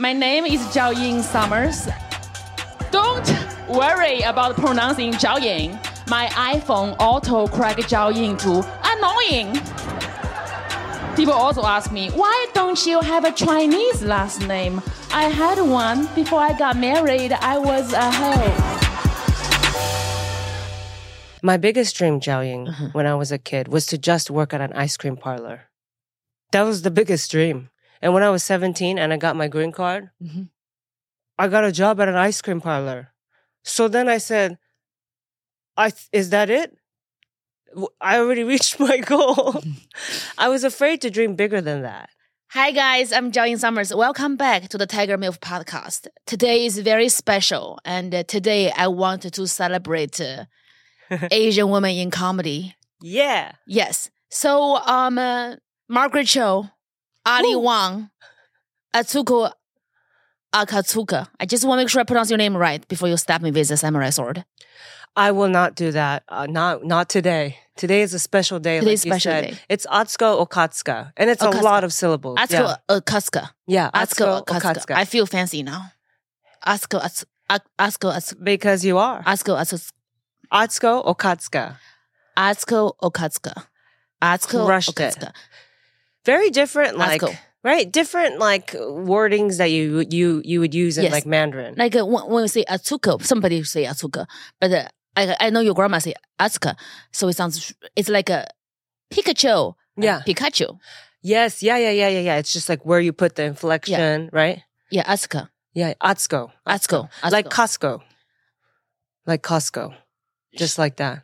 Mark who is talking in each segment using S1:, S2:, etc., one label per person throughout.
S1: My name is Jiaoying Summers. Don't worry about pronouncing Jiaoying. My iPhone auto correct Jiaoying to annoying. People also ask me, why don't you have a Chinese last name? I had one before I got married. I was a hoe.
S2: My biggest dream, Jiaoying, uh-huh. when I was a kid, was to just work at an ice cream parlor. That was the biggest dream. And when I was 17 and I got my green card,
S1: Mhm.
S2: I got a job at an ice cream parlor. So then I said, I, is that it? I already reached my goal. I was afraid to dream bigger than that.
S1: Hi guys, I'm Ying Summers. Welcome back to the Tiger MILF podcast. Today is very special, and uh, today I want to celebrate uh, Asian women in comedy.
S2: Yeah.
S1: Yes. So, um, uh, Margaret Cho, Ali. Wong, Atsuko Akatsuka. I just want to make sure I pronounce your name right before you stab me with a samurai sword.
S2: I will not do that. Uh, not not today. Today is a special day.
S1: Today's
S2: like
S1: special day.
S2: It's Atsuko Okatsuka. And it's a lot of syllables.
S1: Atsuko
S2: yeah.
S1: Akatsuka.
S2: yeah.
S1: Atsuko
S2: Atsuko
S1: Akatsuka. I feel fancy now. Atsuko Atsuko. Atsuko Atsuko.
S2: because you are.
S1: Atsuko Atsuko.
S2: Atsuko Okatsuka.
S1: Atsuko Okatsuka. Atsuko
S2: Crushed it. Very different, like
S1: Atsuko.
S2: right, different like wordings that you you you would use in
S1: Yes.
S2: like Mandarin.
S1: Like uh, when, when we say Atsuko, somebody say Atsuka, but uh, I, I know your grandma say Atsuka, so it sounds it's like a Pikachu.
S2: Yeah.
S1: Pikachu.
S2: yes, yeah, yeah, yeah, yeah, yeah. It's just like where you put the inflection, right?
S1: Yeah, Atsuka.
S2: Yeah, Atsuko.
S1: Atsuko.
S2: Like
S1: Atsuko.
S2: Costco. Like Costco. Just like that.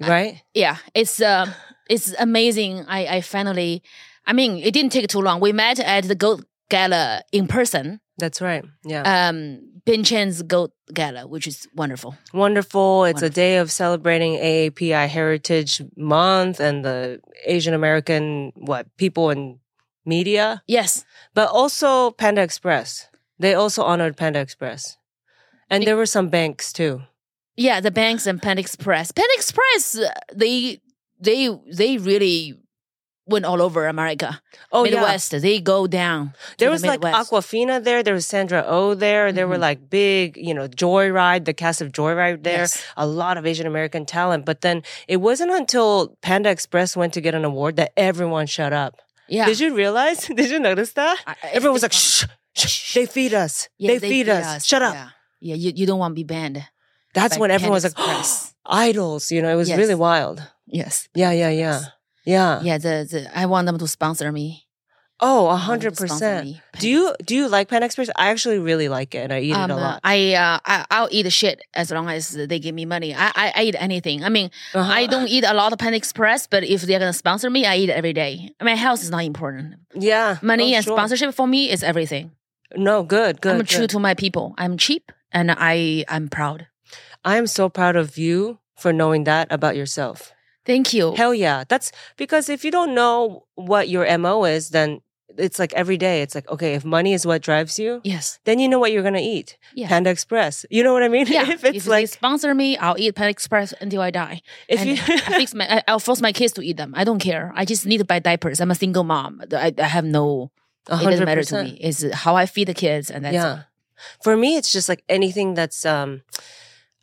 S2: Right?
S1: yeah, it's uh, it's amazing. I I finally, I mean, it didn't take too long. We met at the Gold Gala in person.
S2: That's right. Yeah.
S1: Um, Bing Chen's Gold Gala, which is wonderful.
S2: Wonderful. It's a day of celebrating AAPI Heritage Month and the Asian American what people in media,
S1: Yes,
S2: but also Panda Express. They also honored Panda Express, and there were some banks too.
S1: Yeah, the banks and Pan Express. Pan Express, they they they really went all over America.
S2: Oh yeah,
S1: Midwest, they go down.
S2: there
S1: the
S2: was like Aquafina there. There was Sandra Oh there. There were
S1: Mhm.
S2: like big, you know, Joyride, the cast of Joyride there.
S1: Yes.
S2: A lot of Asian American talent. But then it wasn't until Panda Express went to get an award that everyone shut up.
S1: Yeah,
S2: Did you realize? Did you notice that?
S1: I-
S2: Everyone was like, shh, shh, they feed us.
S1: Yeah,
S2: they, feed, us. Shut up.
S1: Yeah, yeah you, you don't want to be banned.
S2: That's when everyone was like,
S1: Express.
S2: idols. You know, it was
S1: Yes.
S2: really wild.
S1: Yes.
S2: Yeah, yeah, yeah. Yeah.
S1: Yeah, the, the I want them to sponsor me.
S2: Oh, a
S1: I want them
S2: hundred percent. Do you do you like Pan Express? I actually really like it and I eat
S1: Um,
S2: it a lot.
S1: I uh, I I'll eat shit as long as they give me money. I I, I eat anything. I mean,
S2: Uh-huh.
S1: I don't eat a lot of Pan Express, but if they're gonna sponsor me, I eat it every day. My health is not important.
S2: Yeah.
S1: Money
S2: Oh,
S1: and
S2: sure.
S1: sponsorship for me is everything.
S2: No, good, good.
S1: I'm true to my people. I'm cheap and I I'm proud.
S2: I am so proud of you for knowing that about yourself.
S1: Thank you.
S2: Hell yeah. That's because if you don't know what your MO is, then it's like every day, it's like, okay, if money is what drives you,
S1: yes.
S2: then you know what you're going to eat.
S1: Yeah.
S2: Panda Express. You know what I mean?
S1: Yeah.
S2: if it's
S1: they
S2: like,
S1: sponsor me, I'll eat panda Express until I die.
S2: if
S1: and
S2: you,
S1: I fix my, I'll force my kids to eat them. I don't care. I just need to buy diapers. I'm a single mom. I, I have no.
S2: a
S1: It doesn't matter to me. It's how I feed the kids, and that's
S2: yeah.
S1: all.
S2: For me, it's just like anything that's, um,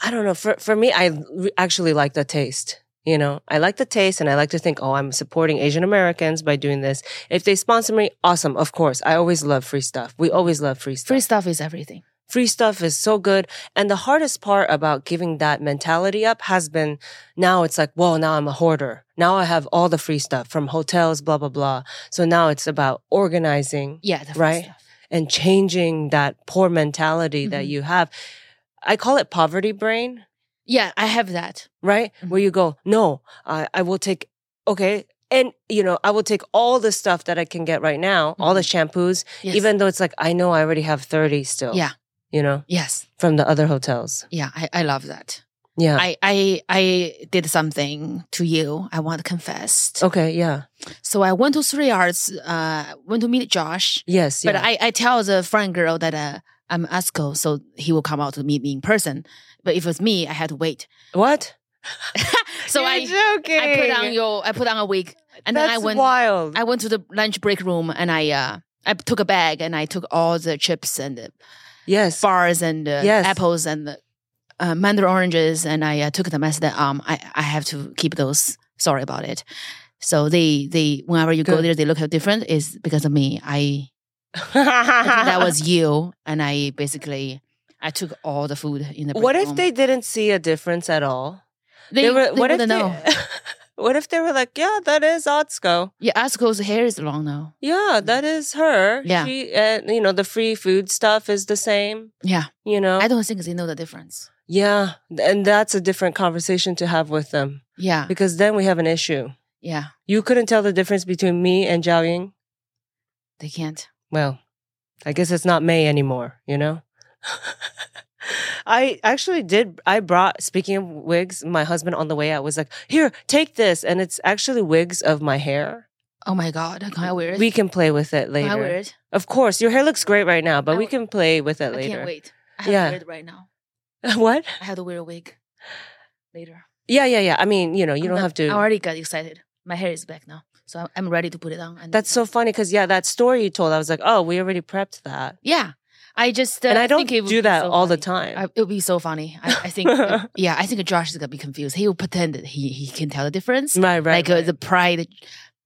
S2: I don't know. For, for me, I re- actually like the taste. You know, I like the taste and I like to think, oh, I'm supporting Asian Americans by doing this. If they sponsor me, awesome. Of course. I always love free stuff. We always love free stuff.
S1: Free stuff is everything.
S2: free stuff is so good. And the hardest part about giving that mentality up has been now it's like, well, now I'm a hoarder. Now I have all the free stuff from hotels, blah, blah, blah. So now it's about organizing
S1: Yeah,
S2: Right?
S1: stuff.
S2: and changing that poor mentality that
S1: Mhm.
S2: you have. I call it poverty brain,
S1: Yeah, I have that.
S2: right?
S1: Mm-hmm.
S2: Where you go, no, I, I will take, okay. And, you know, I will take all the stuff that I can get right now, all the shampoos,
S1: Mm-hmm. Yes.
S2: even though it's like, I know I already have 30 still.
S1: Yeah.
S2: You know,
S1: yes,
S2: from the other hotels.
S1: yeah, I, I love that.
S2: Yeah.
S1: I, I I did something to you. I want to confess.
S2: okay. Yeah.
S1: So I went to Three Arts. Uh, went to meet Josh.
S2: Yes.
S1: But
S2: yeah.
S1: I, I tell the friend girl that uh, I'm ASCO, so he will come out to meet me in person. But if it was me, I had to wait.
S2: what?
S1: So
S2: You're
S1: I
S2: joking.
S1: I put on your I put on a wig, and
S2: That's
S1: then I went
S2: wild.
S1: I went to the lunch break room and I uh I took a bag and I took all the chips and the
S2: Yes.
S1: bars and uh,
S2: Yes.
S1: apples and the, uh, mandarin oranges, and I uh, took them. I said, um, I, I have to keep those. Sorry about it. So they they whenever you go there, they look different. Is because of me. I, that was you, and I basically I took all the food in the.
S2: what if
S1: room.
S2: they didn't see a difference at all?
S1: They,
S2: were,
S1: they
S2: what if they,
S1: know.
S2: what if they were like, yeah, that is Atsuko.
S1: Yeah, Asuko's hair is long now.
S2: Yeah, that is her.
S1: Yeah.
S2: She, uh, you know, the free food stuff is the same.
S1: Yeah,
S2: You know.
S1: I don't think they know the difference.
S2: yeah, and that's a different conversation to have with them
S1: Yeah,
S2: because then we have an issue.
S1: yeah,
S2: You couldn't tell the difference between me and Jiaoying.
S1: they can't.
S2: Well, I guess it's not May anymore, you know? I actually did. I brought, speaking of wigs, my husband on the way out was like, Here, take this. And it's actually wigs of my hair.
S1: Oh my god, can I wear it?
S2: We can play with it
S1: can I wear
S2: later.
S1: it?
S2: Of course, your hair looks great right now, but
S1: I
S2: we can play with it
S1: I
S2: later.
S1: can't wait. I have
S2: Yeah.
S1: to wear it right now.
S2: what?
S1: I have to wear a wig later.
S2: Yeah, yeah, yeah. I mean, you know, you
S1: I'm
S2: don't
S1: not-
S2: have to.
S1: I already got excited. My hair is back now, so I'm- ready to put it on. And
S2: That's so funny because, yeah, that story you told, I was like, oh, we already prepped that.
S1: yeah. I just uh,
S2: and I don't do that
S1: so
S2: all the time.
S1: I, it would be so funny. I, I think, uh, yeah, I think Josh is gonna be confused. He will pretend that he he can tell the difference,
S2: right, right.
S1: like uh,
S2: right.
S1: the pride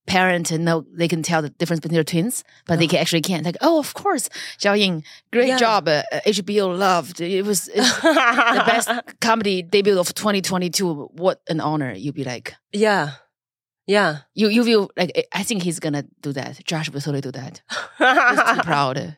S1: parent and know they can tell the difference between their twins, but they can actually can't. Like, oh, of course, Jiaoying, great
S2: Yeah.
S1: job. Uh, uh, HBO loved it was the best comedy debut of 2022. What an honor! You'd be like,
S2: yeah. Yeah.
S1: you you feel like I think he's gonna do that. Josh will totally do that. He's too proud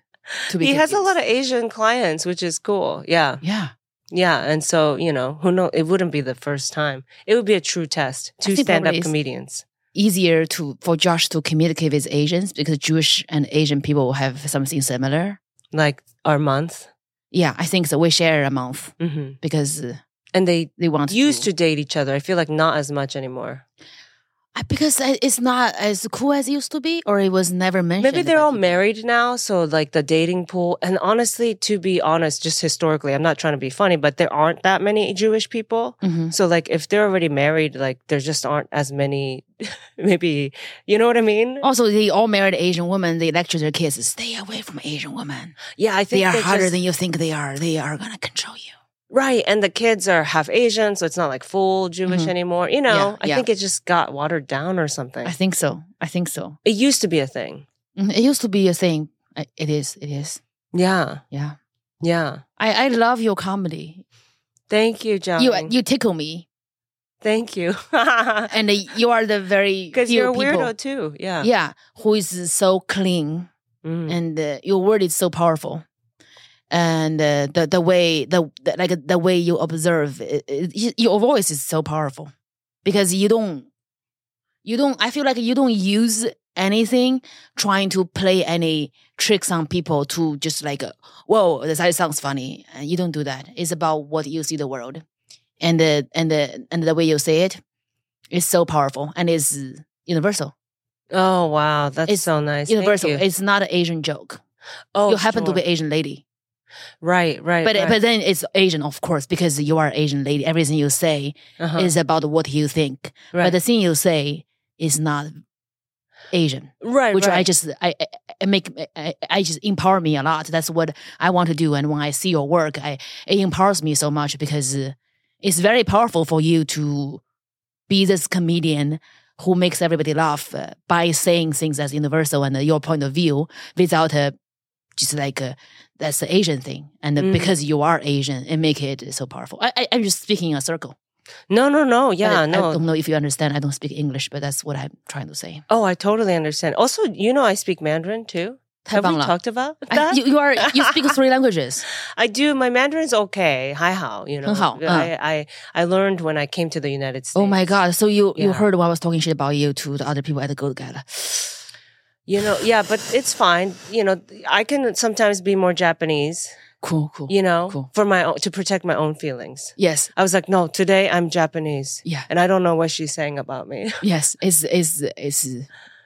S1: to be.
S2: he has a lot of Asian clients, which is cool. Yeah.
S1: yeah.
S2: Yeah. And so, you know, who know it wouldn't be the first time. It would be a true test.
S1: I
S2: Two stand up comedians.
S1: Easier to for Josh to communicate with Asians because Jewish and Asian people have something similar.
S2: Like our month.
S1: Yeah, I think so. We share a month
S2: hmm
S1: because uh,
S2: And they
S1: they want
S2: used to date each other. I feel like not as much anymore.
S1: Because it's not as cool as it used to be, or it was never mentioned.
S2: Maybe they're all married now. So, like the dating pool. And honestly, to be honest, just historically, I'm not trying to be funny, but there aren't that many Jewish people.
S1: Mhm.
S2: So, like, if they're already married, like, there just aren't as many, maybe, you know what I mean?
S1: Also, they all married Asian women. They lecture their kids, stay away from Asian women.
S2: Yeah, I think
S1: They are harder
S2: just-
S1: than you think they are. They are gonna control you.
S2: Right. And the kids are half Asian, so it's not like full Jewish
S1: Mhm.
S2: anymore. You know,
S1: Yeah,
S2: I
S1: yeah.
S2: think it just got watered down or something.
S1: I think so. I think so.
S2: it used to be a thing.
S1: Mhm. It used to be a thing. It is. It is.
S2: Yeah.
S1: Yeah.
S2: Yeah.
S1: I, I love your comedy.
S2: Thank you, John.
S1: You you tickle me,
S2: Thank you.
S1: and you are the very
S2: Because you're a
S1: people,
S2: weirdo too. Yeah.
S1: yeah, who is so clean,
S2: Mm.
S1: and uh, your word is so powerful, and uh, the the way the, the like the way you observe it, it- your voice is so powerful because you don't you don't. I feel like you don't use anything trying to play any tricks on people to just like whoa that sounds funny. And you don't do that. It's about what you see the world. And the and the and the way you say it is so powerful and is universal.
S2: Oh wow, that's
S1: It's
S2: so nice. Thank
S1: universal. it's not an asian joke.
S2: Oh,
S1: you happen to be asian lady
S2: right, right.
S1: but
S2: right.
S1: but then it's asian of course because you are asian lady everything you say
S2: uh-huh.
S1: is about what you think
S2: right,
S1: but the thing you say is not asian
S2: right,
S1: which I just I, I- make I, I just empower me a lot. That's what I want to do. And when I see your work, I it empowers me so much because uh, it's very powerful for you to be this comedian who makes everybody laugh uh, by saying things as universal and uh, your point of view without uh, just like uh, that's the Asian thing. And
S2: mm.
S1: because you are Asian, it make it so powerful. I, I, am just speaking in a circle.
S2: No, no, no. Yeah,
S1: I,
S2: no.
S1: I don't know if you understand. I don't speak English, but that's what I'm trying to say.
S2: Oh, I totally understand. Also, you know, I speak Mandarin too. Have we talked about that?
S1: I, you, you, are you speak three languages.
S2: I do. My Mandarin's okay. Hi how you know.
S1: Uh.
S2: I, I I learned when I came to the United States.
S1: Oh my god! So you
S2: yeah.
S1: you heard what I was talking shit about you to the other people at the Gold Gala.
S2: You know, yeah, but it's fine. You know, I can sometimes be more Japanese.
S1: Cool, cool.
S2: You know,
S1: Cool.
S2: for my own, to protect my own feelings.
S1: Yes,
S2: I was like, no, today I'm Japanese,
S1: yeah,
S2: and I don't know what she's saying about me.
S1: yes. It's it's it's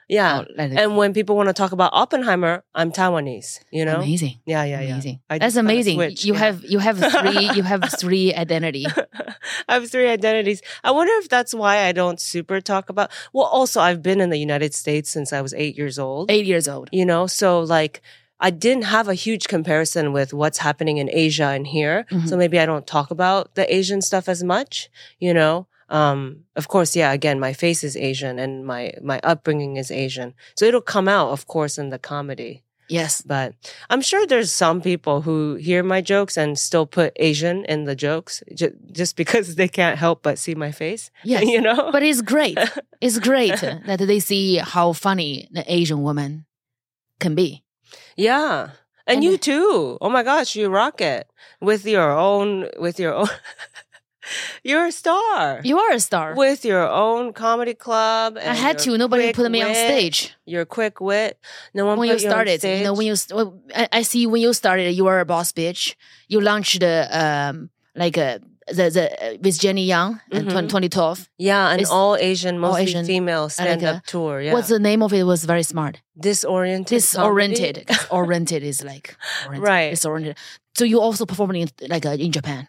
S2: Yeah.
S1: Oh, like,
S2: And when people want to talk about Oppenheimer, I'm Taiwanese, you know?
S1: amazing.
S2: Yeah, yeah, yeah.
S1: Amazing.
S2: I
S1: That's amazing. you
S2: yeah.
S1: have you have three you have three identity.
S2: I have three identities. I wonder if that's why I don't super talk about. Well, also, I've been in the United States since I was eight years old.
S1: Eight years old.
S2: You know, so like I didn't have a huge comparison with what's happening in Asia and here.
S1: Mhm.
S2: So maybe I don't talk about the Asian stuff as much. You know, um, of course, yeah. Again, my face is Asian and my my upbringing is Asian, so it'll come out, of course, in the comedy.
S1: Yes.
S2: But I'm sure there's some people who hear my jokes and still put Asian in the jokes ju- just because they can't help but see my face.
S1: Yes.
S2: you know?
S1: But it's great. It's great that they see how funny the Asian woman can be.
S2: yeah. And,
S1: And
S2: you too. Oh my gosh, you rock it with your own, with your own. You're a star.
S1: You are a star.
S2: with your own comedy club.
S1: I had to. Nobody put me on
S2: wit,
S1: stage.
S2: Your quick wit. No one
S1: when
S2: put
S1: you started, you know,
S2: stage.
S1: when you, I, I see when you started, you were a boss bitch. You launched the, um, like, uh, the, the, uh, with Jenny Yang in
S2: Mhm.
S1: 2012.
S2: yeah, an
S1: It's
S2: all Asian, mostly
S1: Asian,
S2: female stand up
S1: a-
S2: tour. Yeah.
S1: What's the name of it? It was very smart.
S2: disoriented?
S1: Disoriented. oriented is like, oriented,
S2: Right.
S1: Disoriented. So you also performed in, like, uh, in Japan.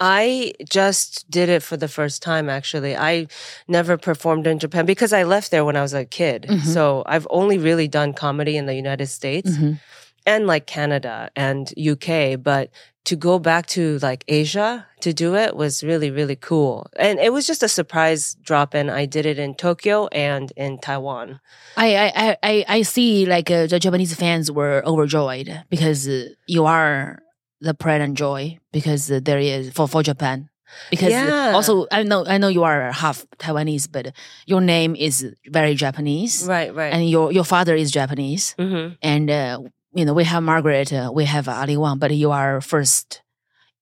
S2: I just did it for the first time, actually. I never performed in Japan because I left there when I was a kid.
S1: Mhm.
S2: So I've only really done comedy in the United States
S1: Mhm.
S2: and like Canada and UK. But to go back to like Asia to do it was really, really cool. And it was just a surprise drop in. I did it in Tokyo and in Taiwan.
S1: I, I, I- I, I see like uh, the Japanese fans were overjoyed because uh, you are the pride and joy because there is for, for Japan. Because
S2: Yeah.
S1: also I know I know you are half Taiwanese, but your name is very Japanese,
S2: Right, right.
S1: and your your father is Japanese,
S2: hmm
S1: and uh, you know we have Margaret, uh, we have Ali Wong, but you are first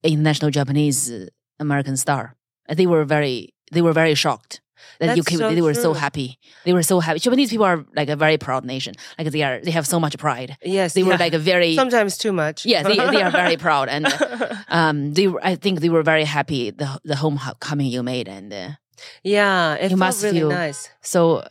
S1: international Japanese uh, American star. They were very they were very shocked that you came.
S2: so
S1: they were so happy. They were so happy. Japanese people are like a very proud nation. Like they are they have so much pride.
S2: Yes.
S1: They were like a very
S2: sometimes too much.
S1: yeah they, they are very proud and um they I think they were very happy the the homecoming you made and uh,
S2: yeah, it
S1: You
S2: felt
S1: must
S2: really
S1: feel-
S2: nice.
S1: so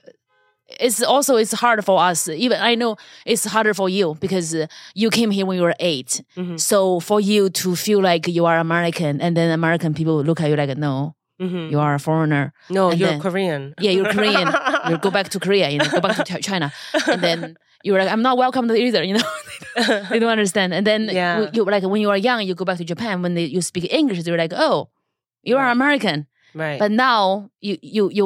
S1: it's also it's hard for us even i know it's harder for you because uh, you came here when you were 8
S2: Mhm.
S1: so for you to feel like you are american and then american people look at you like no
S2: hmm
S1: you are a foreigner
S2: No,
S1: and
S2: you're
S1: then-
S2: Korean.
S1: yeah you're korean you go back to korea you know go back to china and then you were like i'm not welcome either you know they don't understand and then
S2: Yeah.
S1: you, you like when you are young you go back to japan when they, you speak english they're like oh you are
S2: Right.
S1: american
S2: right.
S1: but now you you you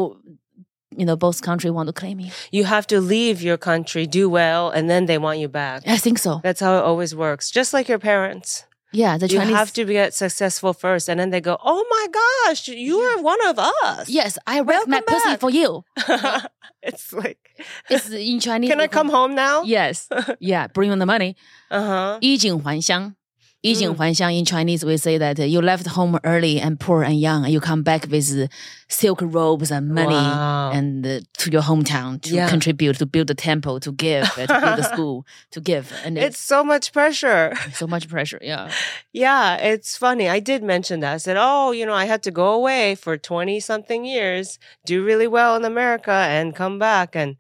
S1: you know both country want to claim you
S2: you have to leave your country, do well, and then they want you back.
S1: i think so
S2: That's how it always works. Just like your parents.
S1: yeah the
S2: You
S1: chinese
S2: have to get successful first, and then they go, "Oh my gosh, you are one of us."
S1: yes i wrecked
S2: Welcome
S1: my pussy
S2: back.
S1: for you
S2: it's like,
S1: it's in chinese
S2: can I
S1: we call-
S2: come home now?
S1: yes yeah bring on the money
S2: Uh huh.
S1: 衣锦还乡。 衣锦
S2: Mm.
S1: 还乡 in Chinese we say that uh, you left home early and poor and young and you come back with uh, silk robes and money
S2: Wow.
S1: and uh, to your hometown to
S2: Yeah.
S1: contribute to build the temple to give uh, to build the school to give and
S2: It's so much pressure.
S1: so much pressure yeah
S2: Yeah, it's funny. I did mention that. I said, "Oh, you know, I had to go away for 20 something years, do really well in America and come back and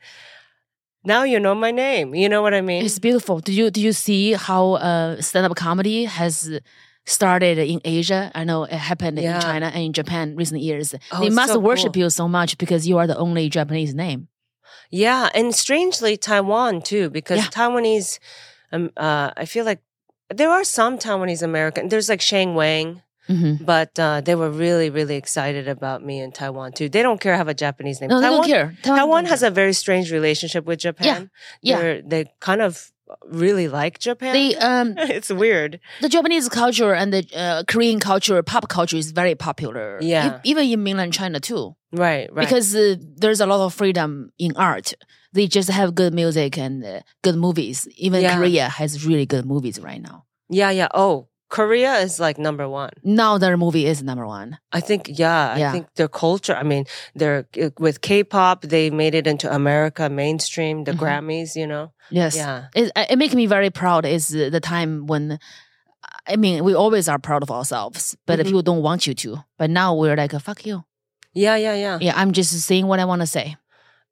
S2: now you know my name. You know what I mean?
S1: it's beautiful do you do you see how uh, stand-up comedy has started in Asia I know it happened
S2: Yeah.
S1: in China and in Japan recent years
S2: Oh,
S1: they must
S2: so
S1: worship
S2: cool.
S1: you so much because you are the only Japanese name
S2: Yeah, and strangely Taiwan too, because
S1: Yeah.
S2: Taiwanese, um, uh, I feel like there are some Taiwanese American. There's like Sheng Wang,
S1: hmm
S2: but uh, they were really, really excited about me in Taiwan too. They don't care I have a Japanese name.
S1: no they
S2: Taiwan,
S1: don't care
S2: Taiwan
S1: don't
S2: has
S1: care.
S2: a very strange relationship with Japan.
S1: yeah.
S2: They're, they kind of really like Japan.
S1: they um
S2: it's weird.
S1: the Japanese culture and the uh, Korean culture, pop culture is very popular.
S2: Yeah.
S1: E- even in mainland China too,
S2: Right, right.
S1: because uh, there's a lot of freedom in art. They just have good music and uh, good movies. Even
S2: Yeah.
S1: Korea has really good movies right now.
S2: yeah, yeah. Oh, Korea is like number one.
S1: Now their movie is number one.
S2: I think, yeah, I think their culture. I mean, they're uh, with K-pop. They made it into America mainstream. The
S1: Mhm.
S2: Grammys, you know.
S1: Yes,
S2: Yeah,
S1: it, it makes me very proud. Is the time when. I mean, we always are proud of ourselves, but
S2: Mhm.
S1: people don't want you to. But now we're like, fuck you.
S2: yeah, yeah, yeah.
S1: Yeah, I'm just saying what I want to say.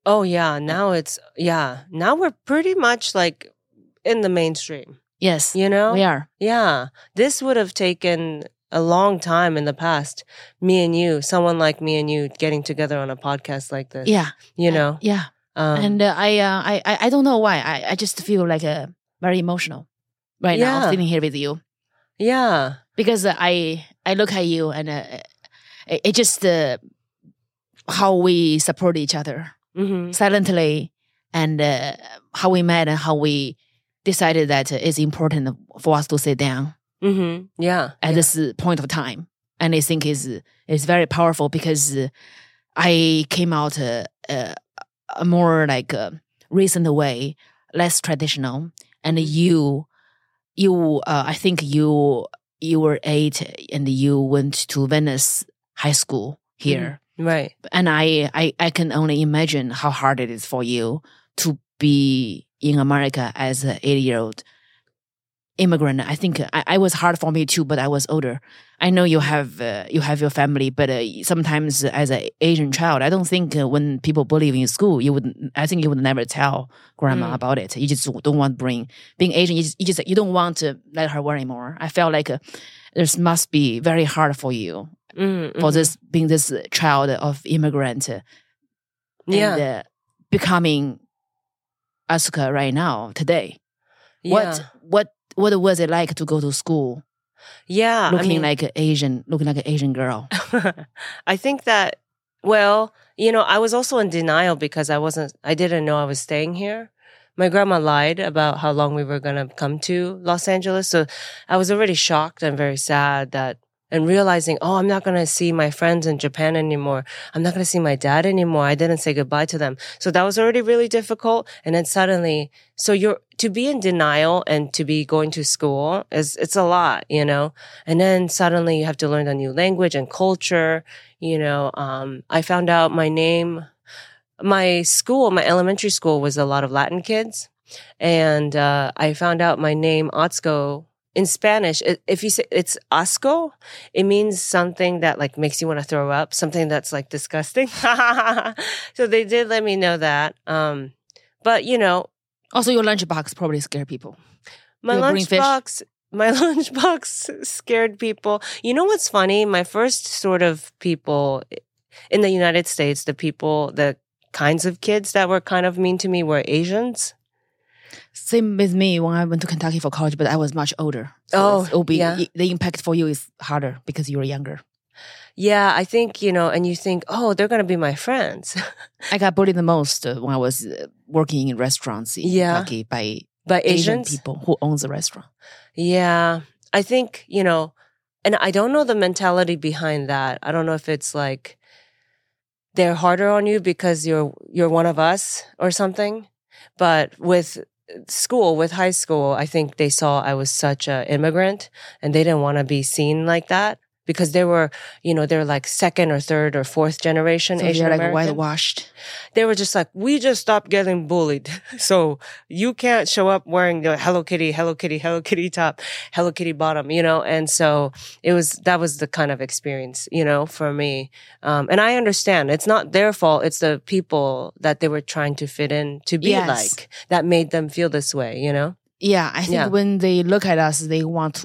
S2: Oh yeah, now it's yeah. Now we're pretty much like in the mainstream.
S1: Yes,
S2: You know?
S1: we are.
S2: Yeah. This would have taken a long time in the past. Me and you, someone like me and you getting together on a podcast like this.
S1: Yeah,
S2: You know?
S1: yeah.
S2: Um,
S1: and uh, I, uh, I, I, don't know why. I, I just feel like uh, very emotional right now sitting here with you
S2: yeah.
S1: because uh, I, I look at you and uh, it, it just uh, how we support each other
S2: hmm
S1: silently and uh, how we met and how we decided that it's important for us to sit down
S2: hmm Yeah.
S1: at
S2: yeah.
S1: this point of time. And I think is is very powerful because I came out uh, uh, a more like uh, recent way, less traditional, and
S2: Mm-hmm.
S1: you you uh, I think you you were eight and you went to Venice High School here,
S2: Right.
S1: and I, I I can only imagine how hard it is for you to be in America as an eight year old immigrant. I think I, I was hard for me too, but I was older. I know you have uh, you have your family, but uh, sometimes as an Asian child, I don't think uh, when people bully you in school, you would. I think you would never tell grandma
S2: Mm.
S1: about it. You just don't want to bring being Asian. You just, you just you don't want to let her worry more. I felt like uh, this must be very hard for you
S2: Mm,
S1: for
S2: mhm.
S1: this being this child of immigrant uh,
S2: Yeah.
S1: and uh, becoming Asuka right now today.
S2: yeah.
S1: What what what was it like to go to school
S2: Yeah.
S1: looking
S2: I mean,
S1: like an Asian looking like an Asian girl?
S2: I think that, well, you know, I was also in denial because I wasn't, I didn't know I was staying here. My grandma lied about how long we were going to come to Los Angeles. So I was already shocked and very sad that, and realizing, oh, I'm not going to see my friends in Japan anymore. I'm not going to see my dad anymore. I didn't say goodbye to them. So that was already really difficult. And then suddenly, so you're, to be in denial and to be going to school is, it's a lot, you know? And then suddenly you have to learn a new language and culture. You know, um, I found out my name, my school, my elementary school was a lot of Latin kids. And, uh, I found out my name, Otsko, in Spanish, if you say it's asco, it means something that like makes you want to throw up, something that's like disgusting. so they did let me know that. Um, but you know,
S1: Also, your lunchbox probably scare people.
S2: my lunchbox, my lunchbox scared people. You know what's funny? My first sort of people in the United States, the people, the kinds of kids that were kind of mean to me were Asians.
S1: Same with me when I went to Kentucky for college, but I was much older.
S2: Oh,
S1: it'll be
S2: yeah.
S1: the impact for you is harder because you were younger.
S2: Yeah, I think, you know, and you think, oh, they're going to be my friends.
S1: I got bullied the most uh, when I was uh, working in restaurants in
S2: Yeah.
S1: Kentucky by
S2: But
S1: Asian
S2: Asians?
S1: people who owns the restaurant.
S2: Yeah. I think, you know, and I don't know the mentality behind that. I don't know if it's like they're harder on you because you're you're one of us or something. But with school, with high school, I think they saw I was such a immigrant and they didn't want to be seen like that because they were, you know, they're like second or third or fourth generation
S1: So
S2: Asian
S1: they're like whitewashed.
S2: they were just like, we just stopped getting bullied. So you can't show up wearing the Hello Kitty, Hello Kitty, Hello Kitty top, Hello Kitty bottom, you know? And so it was, that was the kind of experience, you know, for me. Um, and I understand it's not their fault. It's the people that they were trying to fit in to be
S1: Yes.
S2: like that made them feel this way, you know?
S1: Yeah, I think
S2: Yeah.
S1: when they look at us, they want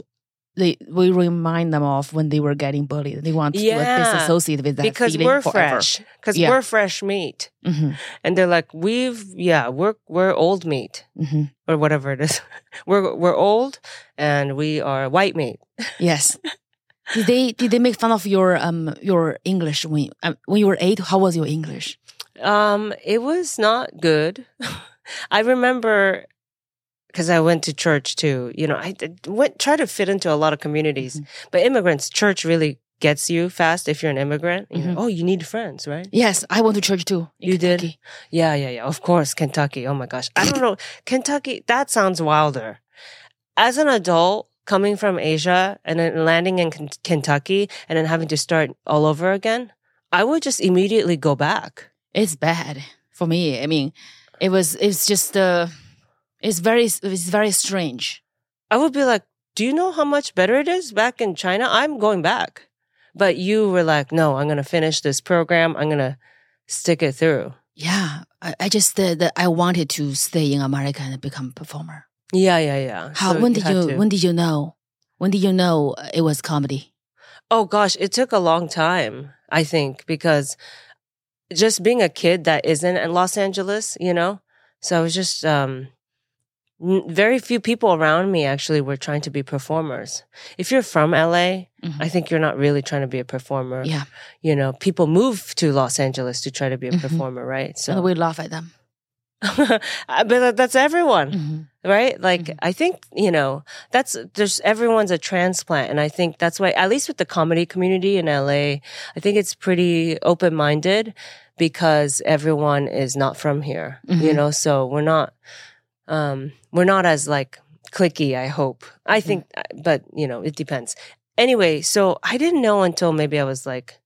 S1: they we remind them of when they were getting bullied. They want to
S2: Yeah.
S1: disassociate with that
S2: because we're
S1: forever.
S2: fresh, because
S1: Yeah.
S2: we're fresh meat.
S1: hmm
S2: And they're like, we've, yeah, we're, we're old meat
S1: hmm
S2: or whatever it is. we're, we're old and we are white meat.
S1: Yes. did they did they make fun of your um your English when um, when you were eight? How was your English?
S2: Um, it was not good. I remember because I went to church too. You know, I went try to fit into a lot of communities,
S1: Mm-hmm.
S2: but immigrants, church really gets you fast if you're an immigrant. You know,
S1: Mhm.
S2: oh, you need friends, right?
S1: Yes, I went to church too.
S2: You did? Yeah, yeah, yeah. Of course, Kentucky. Oh my gosh, I don't know, Kentucky. That sounds wilder. As an adult. Coming from Asia and then landing in Ken- Kentucky and then having to start all over again, I would just immediately go back.
S1: It's bad for me. I mean, it was it's just uh it's very it's very strange.
S2: I would be like, do you know how much better it is back in China? I'm going back. But you were like, no, I'm going to finish this program. I'm going to stick it through.
S1: Yeah, I, I just uh, the, I wanted to stay in America and become a performer.
S2: Yeah, yeah, yeah.
S1: How?
S2: So
S1: when did
S2: had
S1: you? When did you know? When did you know it was comedy?
S2: Oh gosh, it took a long time, I think, because just being a kid that isn't in Los Angeles, you know? So I was just um very few people around me actually were trying to be performers. If you're from LA,
S1: Mhm.
S2: I think you're not really trying to be a performer.
S1: Yeah,
S2: You know, people move to Los Angeles to try to be a
S1: Mhm.
S2: performer, right?
S1: so
S2: So
S1: we laugh at them.
S2: but that's everyone
S1: Mhm.
S2: right like
S1: Mhm.
S2: i think you know that's there's everyone's a transplant and i think that's why at least with the comedy community in la i think it's pretty open-minded because everyone is not from here you
S1: Mhm.
S2: know so we're not um we're not as like clicky i hope. I think but you know it depends. Anyway so i didn't know until maybe i was like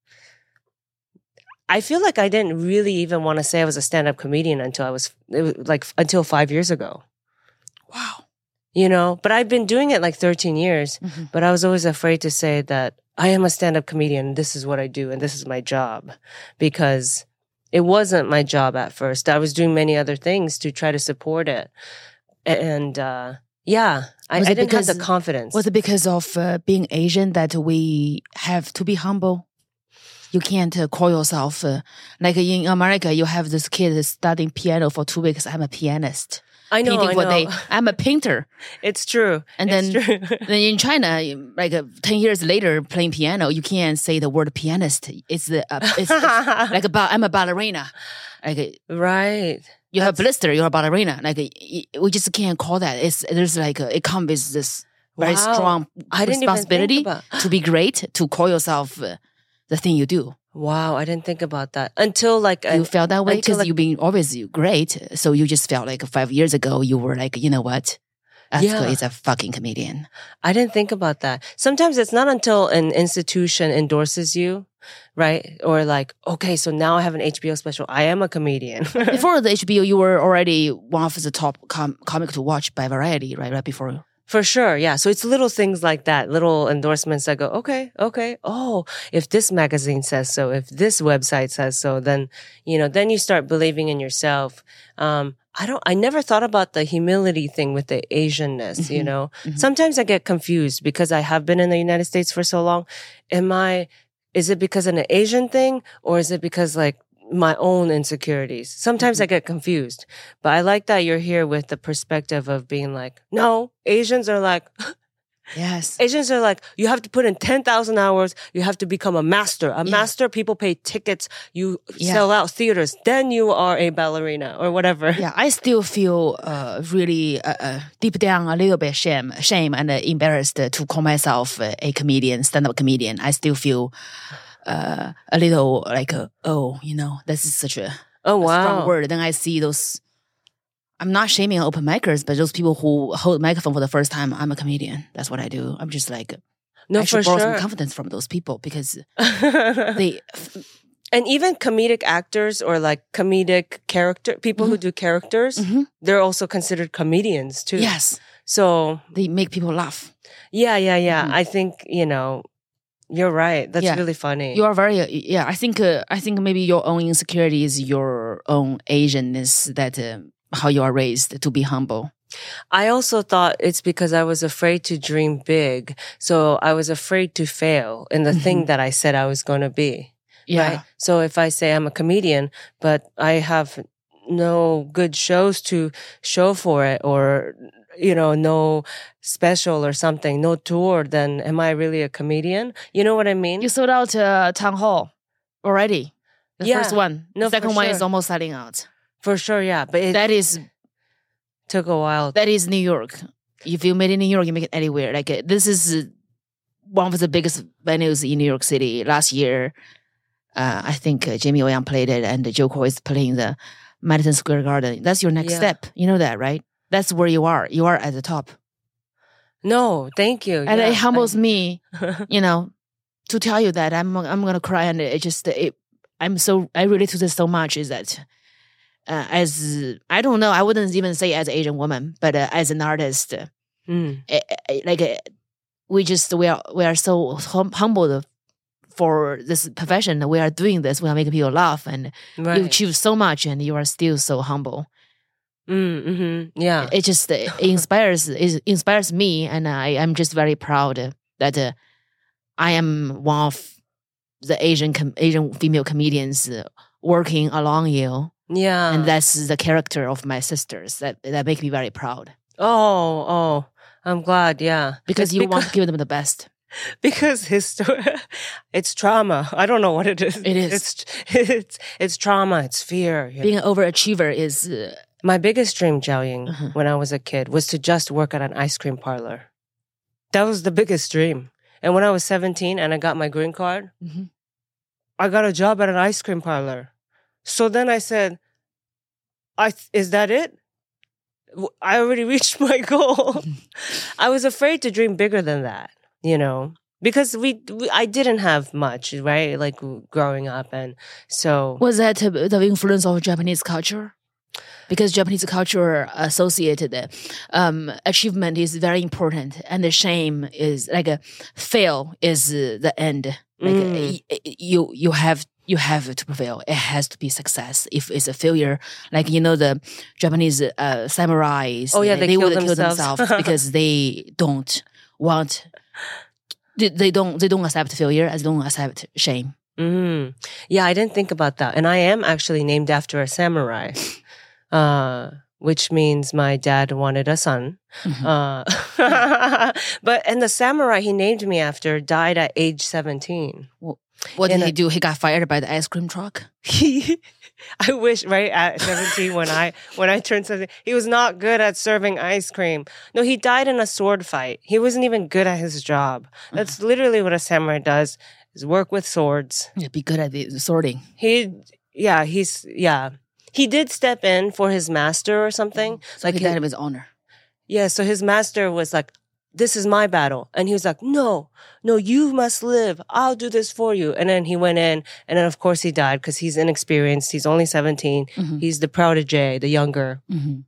S2: I feel like I didn't really even want to say I was a stand-up comedian until I was, it was like until five years ago.
S1: Wow.
S2: you know but i've been doing it like 13 years
S1: Mhm.
S2: but i was always afraid to say that i am a stand-up comedian this is what i do and this is my job because it wasn't my job at first. I was doing many other things to try to support it and uh yeah i, I didn't have the confidence
S1: Was it because of uh, being Asian that we have to be humble? You can't uh, call yourself uh, like in America. You have this kid studying piano for two weeks. I'm a pianist.
S2: i know,
S1: Painting
S2: I know.
S1: day. I'm a painter.
S2: it's true
S1: And
S2: It's
S1: then-
S2: true.
S1: then in China, like uh, ten years later, playing piano, you can't say the word pianist. It's the uh, it's, it's like I'm a ballerina. Like uh, you have blister, you're a ballerina. Like we just can't call that. It's there's like a, it comes with this very
S2: Wow.
S1: strong
S2: I didn't even think
S1: responsibility to be great to call yourself uh, the thing you do.
S2: wow i didn't think about that until like
S1: you
S2: I-
S1: felt that way because
S2: like-
S1: you've been always great. So you just felt like five years ago you were like, you know what, Atsuko
S2: Yeah.
S1: is a fucking comedian.
S2: I didn't think about that. Sometimes it's not until an institution endorses you, right? Or like, okay, so now I have an HBO special. I am a comedian.
S1: Before the HBO, you were already one of the top com- comic to watch by Variety, right? Right before.
S2: For sure. Yeah. So it's little things like that, little endorsements that go, okay, okay. Oh, if this magazine says so, if this website says so, then, you know, then you start believing in yourself. Um, I don't, I never thought about the humility thing with the Asianness, you
S1: Mhm.
S2: know?
S1: Mhm.
S2: Sometimes I get confused because I have been in the United States for so long. Am I, is it because of an Asian thing or is it because like my own insecurities? Sometimes I get confused, but I like that you're here with the perspective of being like, no, Asians are like,
S1: Yes.
S2: Asians are like, you have to put in 10,000 hours. You have to become a master. A
S1: Yeah.
S2: master, people pay tickets. You
S1: Yeah.
S2: sell out theaters. Then you are a ballerina or whatever.
S1: Yeah, I still feel uh, really uh, uh, deep down a little bit shame, shame and uh, embarrassed to call myself a comedian, stand-up comedian. I still feel uh, a little like, uh, oh, you know, this is such a,
S2: Oh,
S1: a strong
S2: wow.
S1: word. Then I see those. I'm not shaming open micers, but those people who hold microphone for the first time, I'm a comedian. That's what I do. I'm just like,
S2: No,
S1: I
S2: for
S1: should borrow
S2: sure.
S1: some confidence from those people because they,
S2: and even comedic actors or like comedic character, people who do characters,
S1: Mhm.
S2: they're also considered comedians too.
S1: yes,
S2: So
S1: they make people laugh.
S2: yeah, yeah, yeah.
S1: Mhm.
S2: I think, you know, you're right. That's
S1: Yeah.
S2: really funny.
S1: You are very yeah. I think uh, I think maybe your own insecurity is your own Asianness that uh, how you are raised to be humble.
S2: I also thought it's because I was afraid to dream big. So I was afraid to fail in the thing that I said I was going to be.
S1: Yeah,
S2: Right. So if I say I'm a comedian, but I have no good shows to show for it or, you know, no special or something, no tour, then am I really a comedian? You know what I mean?
S1: you sold out uh, town hall already. The
S2: Yeah.
S1: first one,
S2: No,
S1: the second one is almost selling out.
S2: For sure. Yeah. But it
S1: That is
S2: took a while.
S1: that is New York. If you made it in New York, you make it anywhere. Like uh, this is uh, one of the biggest venues in New York City. Last year, uh, I think uh, Jimmy O. Yang played it, and Jo Koy is playing the Madison Square Garden. That's your next
S2: Yeah.
S1: step. You know that, right? That's where you are. You are at the top,
S2: no, thank you.
S1: and
S2: Yeah,
S1: it humbles me, you know, to tell you that I'm I'm gonna cry, and it just it, I'm so I relate to this so much. Is that uh, as I don't know, I wouldn't even say as Asian woman, but uh, as an artist.
S2: Mm.
S1: eh, eh, like eh, we just we are we are so hum- humbled for this profession, we are doing this, we are making people laugh, and you achieve so much, and you are still so humble.
S2: Mm, hmm Yeah.
S1: It just uh, inspires it inspires me, and I am just very proud that uh, I am one of the Asian com- Asian female comedians uh, working along you,
S2: Yeah.
S1: and that's the character of my sisters that that make me very proud
S2: oh, oh, I'm glad. Yeah.
S1: because
S2: It's
S1: you want to give them the best.
S2: because his story, it's trauma. I don't know what it is.
S1: It is.
S2: It's it's it's trauma. It's fear. you know.
S1: Being an overachiever is uh,
S2: My biggest dream, Jiaoying,
S1: Uh-huh.
S2: when I was a kid, was to just work at an ice cream parlor. That was the biggest dream. And when I was 17 and I got my green card,
S1: Mhm.
S2: I got a job at an ice cream parlor. So then I said, "I th- is that it? I already reached my goal." I was afraid to dream bigger than that, you know, because we, we I didn't have much, right? Like growing up, and so
S1: was that the influence of Japanese culture? Because Japanese culture associated um, achievement is very important, and the shame is like a fail is the end. Like uh,
S2: Mm.
S1: y- you you have you have to prevail. It has to be success. If it's a failure, like you know the Japanese uh, samurais,
S2: Oh, yeah,
S1: uh,
S2: they
S1: they
S2: kill
S1: would kill
S2: themselves.
S1: themselves because they don't want. They, they don't. They don't accept failure. As don't accept shame.
S2: Mm. Yeah, I didn't think about that. And I am actually named after a samurai, uh, which means my dad wanted a son.
S1: Mhm.
S2: Uh, but, and the samurai he named me after died at age 17.
S1: What did
S2: in
S1: he
S2: a-
S1: do? He got fired by the ice cream truck.
S2: He, I wish, right at 17 when I, when I turned 17, he was not good at serving ice cream. No, he died in a sword fight. He wasn't even good at his job. That's literally what a samurai does is work with swords.
S1: Yeah, be good at the sorting.
S2: He, yeah, he's, yeah. He did step in for his master or something.
S1: So
S2: like,
S1: he died of his honor.
S2: yeah, so his master was like, this is my battle. And he was like, no, no, you must live. I'll do this for you. And then he went in and then of course he died because he's inexperienced. He's only 17.
S1: Mhm.
S2: He's the protege, the younger.
S1: hmm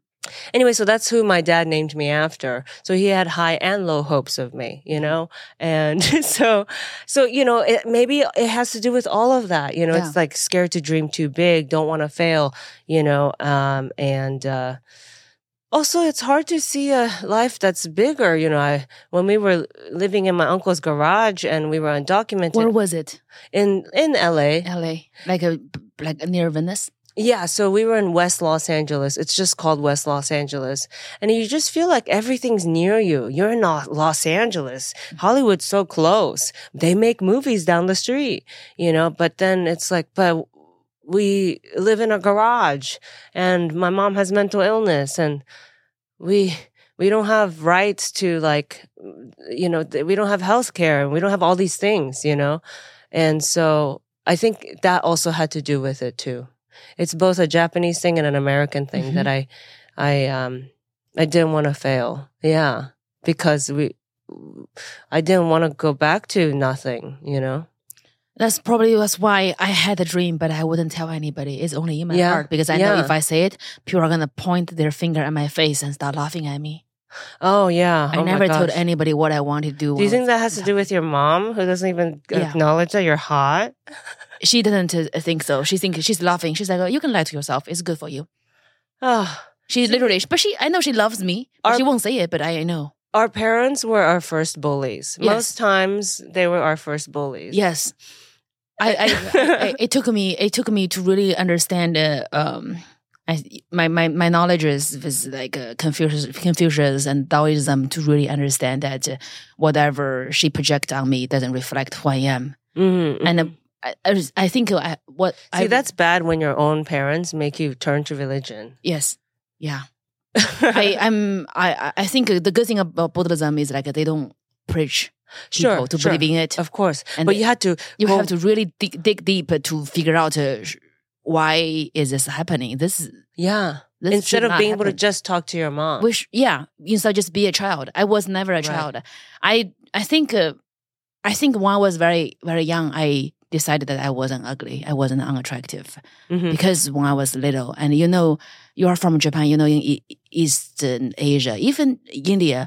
S2: Anyway, so that's who my dad named me after. So he had high and low hopes of me, you know? And so, so, you know, it, maybe it has to do with all of that. You know,
S1: Yeah.
S2: it's like scared to dream too big, don't want to fail, you know? Um, and, uh, also, it's hard to see a life that's bigger. You know, I, when we were living in my uncle's garage and we were undocumented
S1: Where was it?
S2: in, in LA.
S1: L.A. Like a like near Venice.
S2: Yeah, so we were in West Los Angeles. It's just called West Los Angeles. And you just feel like everything's near you. You're in Los Angeles. Hollywood's so close. They make movies down the street, you know, but then it's like, but we live in a garage and my mom has mental illness and we, we don't have rights to like, you know, we don't have health care and we don't have all these things, you know? And so I think that also had to do with it too it's both a Japanese thing and an American thing
S1: Mhm.
S2: that I, I, um, I didn't want to fail. Yeah, because we, I didn't want to go back to nothing. You know.
S1: That's probably was why I had a dream, but I wouldn't tell anybody. It's only in my
S2: Yeah,
S1: heart because I know if I say it, people are gonna point their finger at my face and start laughing at me.
S2: Oh yeah.
S1: I
S2: Oh,
S1: never told anybody what I wanted to do.
S2: Do you think that has to do with your mom, who doesn't even
S1: Yeah.
S2: acknowledge that you're hot?
S1: She doesn't uh, think so. She think she's laughing. She's like, oh, "You can lie to yourself. It's good for you."
S2: Oh,
S1: She literally, but she, I know she loves me.
S2: Our-
S1: she won't say it, but I know.
S2: our parents were our first bullies.
S1: Yes.
S2: Most times they were our first bullies.
S1: Yes, I, I, I it took me it took me to really understand. Uh, um, I, my my my knowledge is was like uh, Confucius, Confucius and Taoism to really understand that uh, whatever she projects on me doesn't reflect who I am.
S2: Mhm, mhm.
S1: And uh, I, I, was- I think I, what
S2: See,
S1: I
S2: that's bad when your own parents make you turn to religion.
S1: yes, yeah. I I'm I I think the good thing about Buddhism is like they don't preach people
S2: sure,
S1: to
S2: sure.
S1: believe in it.
S2: Of course.
S1: And
S2: but you had to
S1: you
S2: go-
S1: have to really dig, dig deep to figure out uh, why is this happening. This,
S2: Yeah.
S1: this
S2: Instead of being able to just talk to your mom.
S1: which yeah, instead of just be a child. I was never a
S2: Right.
S1: child. I I think uh, I think when I was very very young, I decided that I wasn't ugly. I wasn't unattractive
S2: Mhm.
S1: because when I was little, and you know, you are from Japan. You know, in Eastern Asia, even India.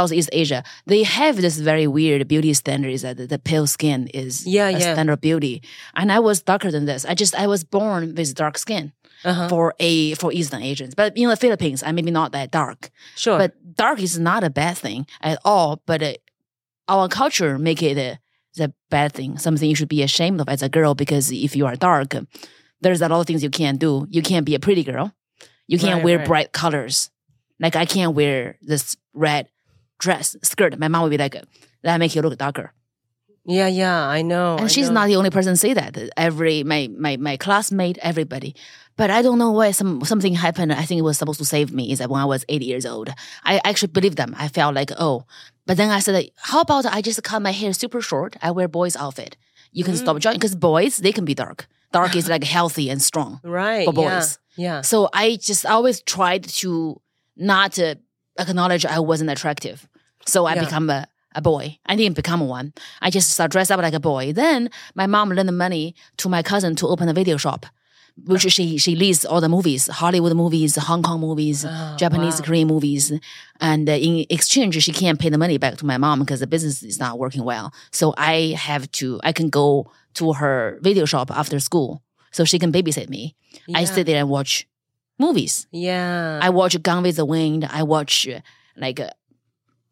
S1: Southeast Asia, they have this very weird beauty standard is that the, pale skin is
S2: Yeah,
S1: a
S2: yeah.
S1: standard beauty. And I was darker than this. I just I was born with dark skin
S2: Uh-huh.
S1: for a for Eastern Asians. But in the Philippines, I maybe not that dark.
S2: Sure.
S1: But dark is not a bad thing at all. But uh, our culture make it a bad thing, something you should be ashamed of as a girl. Because if you are dark, there's a lot of things you can't do. You can't be a pretty girl. You can't
S2: Right,
S1: wear
S2: right.
S1: bright colors. Like I can't wear this red dress skirt. My mom would be like, "That make you look darker."
S2: Yeah, yeah, I know.
S1: and
S2: I
S1: she's
S2: know.
S1: not the only person say that. Every my my my classmate, everybody. But I don't know why some something happened. I think it was supposed to save me. Is that when I was eight years old, I actually believed them. I felt like oh, but then I said, how about I just cut my hair super short? I wear boys outfit. You can
S2: Mm.
S1: stop jogging because boys they can be dark. Dark is like healthy and strong.
S2: right
S1: for
S2: yeah,
S1: boys.
S2: Yeah.
S1: So I just always tried to not uh, acknowledge I wasn't attractive. So I
S2: Yeah.
S1: become a, a boy. I didn't become one. I just start dress up like a boy. Then my mom lent the money to my cousin to open a video shop, which she she leads all the movies, Hollywood movies, Hong Kong movies,
S2: Oh,
S1: Japanese,
S2: wow.
S1: Korean movies. And uh, in exchange, she can't pay the money back to my mom because the business is not working well. So I have to, I can go to her video shop after school so she can babysit me. I sit there and watch movies.
S2: Yeah.
S1: I watch Gone with the Wind. I watch like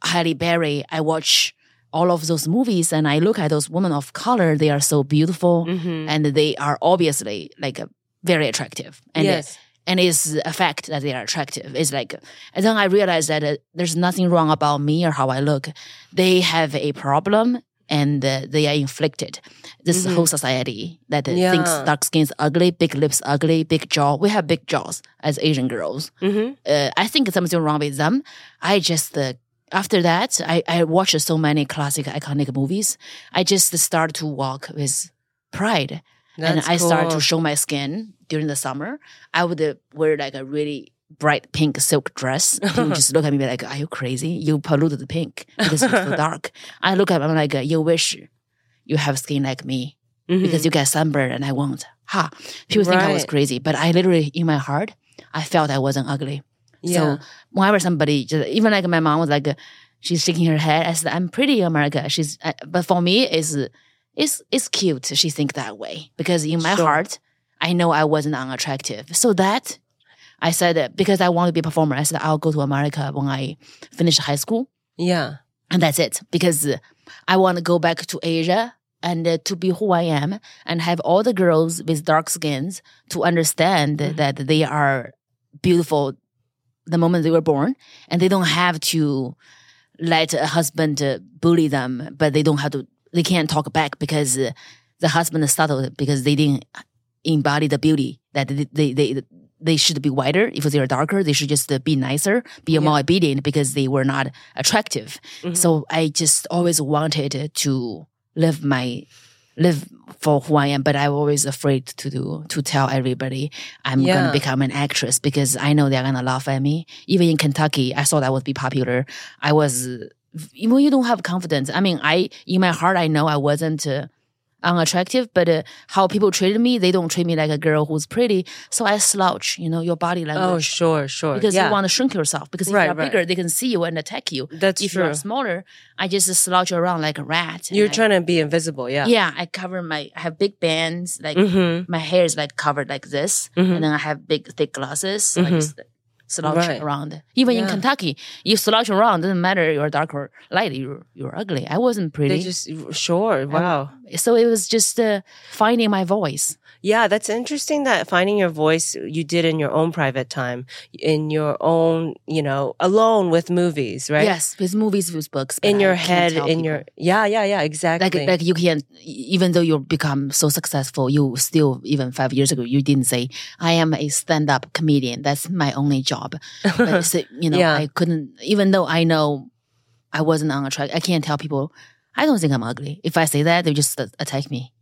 S1: Halle Berry. I watch all of those movies and I look at those women of color. They are so beautiful
S2: Mhm.
S1: and they are obviously like very attractive. And
S2: yes.
S1: and it's a fact that they are attractive. It's like, and then I realized that uh, there's nothing wrong about me or how I look. They have a problem and uh, they are inflicted. This
S2: Mhm.
S1: whole society that uh,
S2: Yeah.
S1: thinks dark skin's ugly, big lips ugly, big jaw. We have big jaws as Asian girls.
S2: hmm
S1: Uh, I think something wrong with them. I just, uh, after that, I, I watched so many classic, iconic movies. I just started to walk with pride and
S2: That's
S1: I started to show my skin during the summer. I would uh, wear like a really bright pink silk dress. People just look at me like, "Are you crazy? You polluted the pink because it's so dark." I look at them like, "You wish you have skin like me
S2: Mhm.
S1: because you get sunburned and I won't." Ha! People think I was crazy, but I literally, in my heart, I felt I wasn't ugly.
S2: Yeah.
S1: So whenever somebody, just, even like my mom was like, uh, she's shaking her head. I said, "I'm pretty, America." She's, uh, but for me, it's it's it's cute. She think that way because in my
S2: Sure.
S1: heart, I know I wasn't unattractive. So that I said because I want to be a performer. I said I'll go to America when I finish high school,
S2: yeah.
S1: and that's it. Because uh, I want to go back to Asia and uh, to be who I am and have all the girls with dark skins to understand
S2: Mhm.
S1: that they are beautiful the moment they were born and they don't have to let a husband uh, bully them but they don't have to they can't talk back because uh, the husband is settled because they didn't embody the beauty that they they they, they should be whiter if they are darker they should just be nicer be
S2: Yeah.
S1: more obedient because they were not attractive
S2: Mhm.
S1: so i just always wanted to live my live for who I am, but I'm always afraid to do to tell everybody I'm
S2: Yeah.
S1: gonna become an actress because I know they're gonna laugh at me. Even in Kentucky, I thought I would be popular. I was when you don't have confidence. I mean, I in my heart I know I wasn't uh, unattractive, but uh, how people treated me, they don't treat me like a girl who's pretty. So I slouch, you know, your body language.
S2: Oh, sure, sure.
S1: Because
S2: yeah.
S1: you want to shrink yourself. Because if
S2: Right,
S1: you're
S2: right.
S1: bigger, they can see you and attack you.
S2: That's
S1: if
S2: true.
S1: you're smaller, I just slouch around like a rat.
S2: You're
S1: I-
S2: trying to be invisible. Yeah.
S1: yeah, I cover my. I have big bands, like
S2: Mm-hmm.
S1: my hair is like covered like this,
S2: Mhm.
S1: and then I have big thick glasses. So I
S2: Mhm.
S1: just slouch
S2: Right.
S1: around. Even in Kentucky, you slouch around. Doesn't matter you're dark or light. You're you're ugly. I wasn't pretty,
S2: They just sure. Wow.
S1: so it was just uh, finding my voice.
S2: Yeah, that's interesting that finding your voice you did in your own private time, in your own, you know, alone with movies, right?
S1: Yes, with movies, with books,
S2: In your
S1: can't
S2: head, in
S1: people.
S2: your yeah, yeah, yeah, exactly.
S1: like like you can't, even though you become so successful you still even five years ago you didn't say i am a stand-up comedian that's my only job but it's, you know
S2: Yeah.
S1: i couldn't even though i know i wasn't unattractive i can't tell people i don't think i'm ugly if i say that they just uh, attack me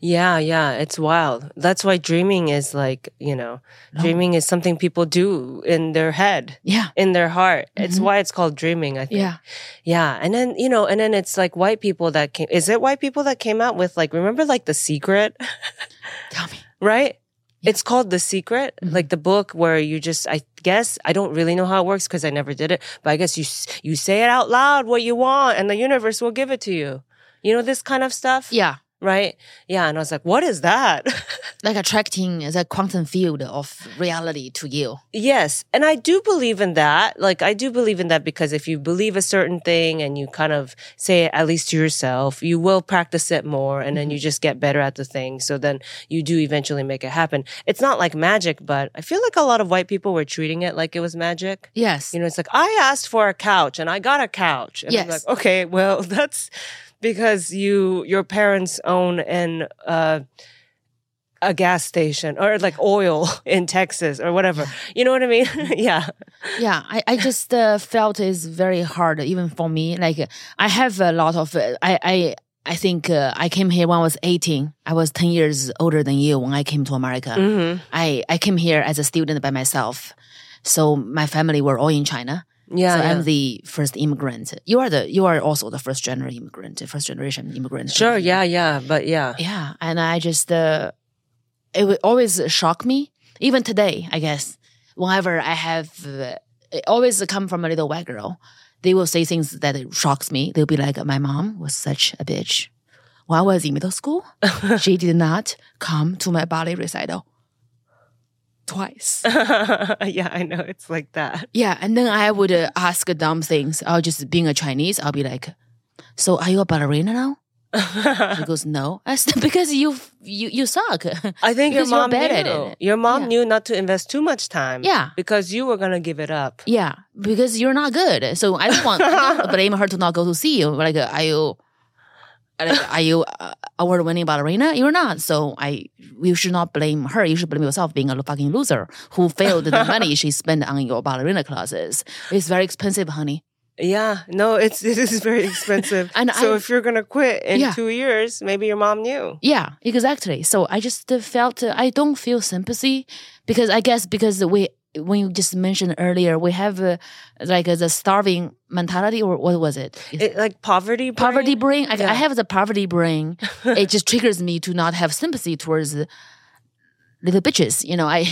S2: yeah, yeah, it's wild. That's why dreaming is like, you know,
S1: No.
S2: dreaming is something people do in their head,
S1: yeah
S2: in their heart. It's
S1: Mhm.
S2: why it's called dreaming, I think.
S1: yeah
S2: Yeah. And then, you know, and then it's like white people that came, is it white people that came out with like, remember like The Secret?
S1: tell me
S2: right? It's called The Secret, like the book where you just, I guess, I don't really know how it works because I never did it, but I guess you, you say it out loud what you want and the universe will give it to you. You know, this kind of stuff?
S1: Yeah,
S2: Right? Yeah. And I was like, what is that?
S1: like attracting the quantum field of reality to you.
S2: yes. And I do believe in that. Like, I do believe in that because if you believe a certain thing and you kind of say it at least to yourself, you will practice it more and then you mm-hmm. just get better at the thing. So then you do eventually make it happen. It's not like magic, but I feel like a lot of white people were treating it like it was magic.
S1: Yes.
S2: You know, it's like, I asked for a couch and I got a couch. And I'm
S1: Yes.
S2: like, okay, well, that's because you, your parents own an, uh, a gas station or like oil in Texas or whatever. You know what I mean? yeah.
S1: yeah i, I just uh, felt it's very hard even for me like i have a lot of i i i think uh, i came here when i was 18 i was 10 years older than you when i came to america
S2: Mm-hmm.
S1: i i came here as a student by myself so my family were all in china
S2: Yeah.
S1: so
S2: yeah.
S1: i'm the first immigrant you are the you are also the first generation immigrant first generation immigrant
S2: sure. Yeah. Yeah. But yeah.
S1: yeah and i just uh, it would always shock me even today i guess whenever i have uh, it always come from a little white girl they will say things that it shocks me they'll be like my mom was such a bitch when i was in middle school she did not come to my ballet recital twice
S2: yeah. I know. It's like that.
S1: yeah and then i would uh, ask dumb things i'll just being a chinese i'll be like so are you a ballerina now she goes no i said because you you you suck
S2: I think your mom knew.
S1: it.
S2: Your mom
S1: Yeah.
S2: knew not to invest too much time.
S1: Yeah.
S2: Because you were gonna give it up.
S1: Yeah, because you're not good. So I don't want I don't blame her to not go to see you. Like, uh, are you, like, are you uh, award-winning ballerina? You're not. So I, you should not blame her. You should blame yourself being a fucking loser who failed the money she spent on your ballerina classes. It's very expensive, honey.
S2: Yeah. No, it's it is very expensive.
S1: And
S2: so
S1: I-
S2: if you're gonna quit in
S1: Yeah.
S2: two years, maybe your mom knew.
S1: Yeah, exactly. So I just felt uh, I don't feel sympathy because I guess because we when you just mentioned earlier we have uh, like uh, the starving mentality or what was it?
S2: It, like poverty. brain?
S1: poverty brain. I,
S2: Yeah.
S1: I have the poverty brain. it just triggers me to not have sympathy towards little bitches. You know, I,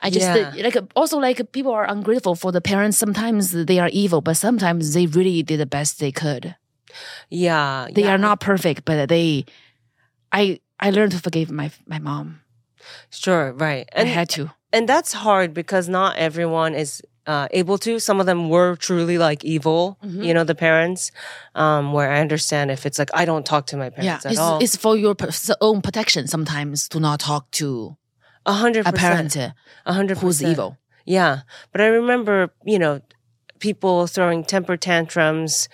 S1: I just
S2: Yeah.
S1: like also like people are ungrateful for the parents. Sometimes they are evil, but sometimes they really did the best they could.
S2: Yeah.
S1: They
S2: yeah.
S1: are not perfect, but they, I, I learned to forgive my my mom.
S2: Sure. Right.
S1: I had to.
S2: And that's hard because not everyone is uh, able to. Some of them were truly like evil,
S1: Mm-hmm.
S2: you know, the parents. Um, where I understand if it's like I don't talk to my
S1: Yeah,
S2: parents at
S1: it's,
S2: all.
S1: it's for your own protection sometimes to not talk to
S2: a hundred
S1: a parent
S2: A hundred
S1: who's evil.
S2: Yeah, but I remember, you know, people throwing temper tantrums.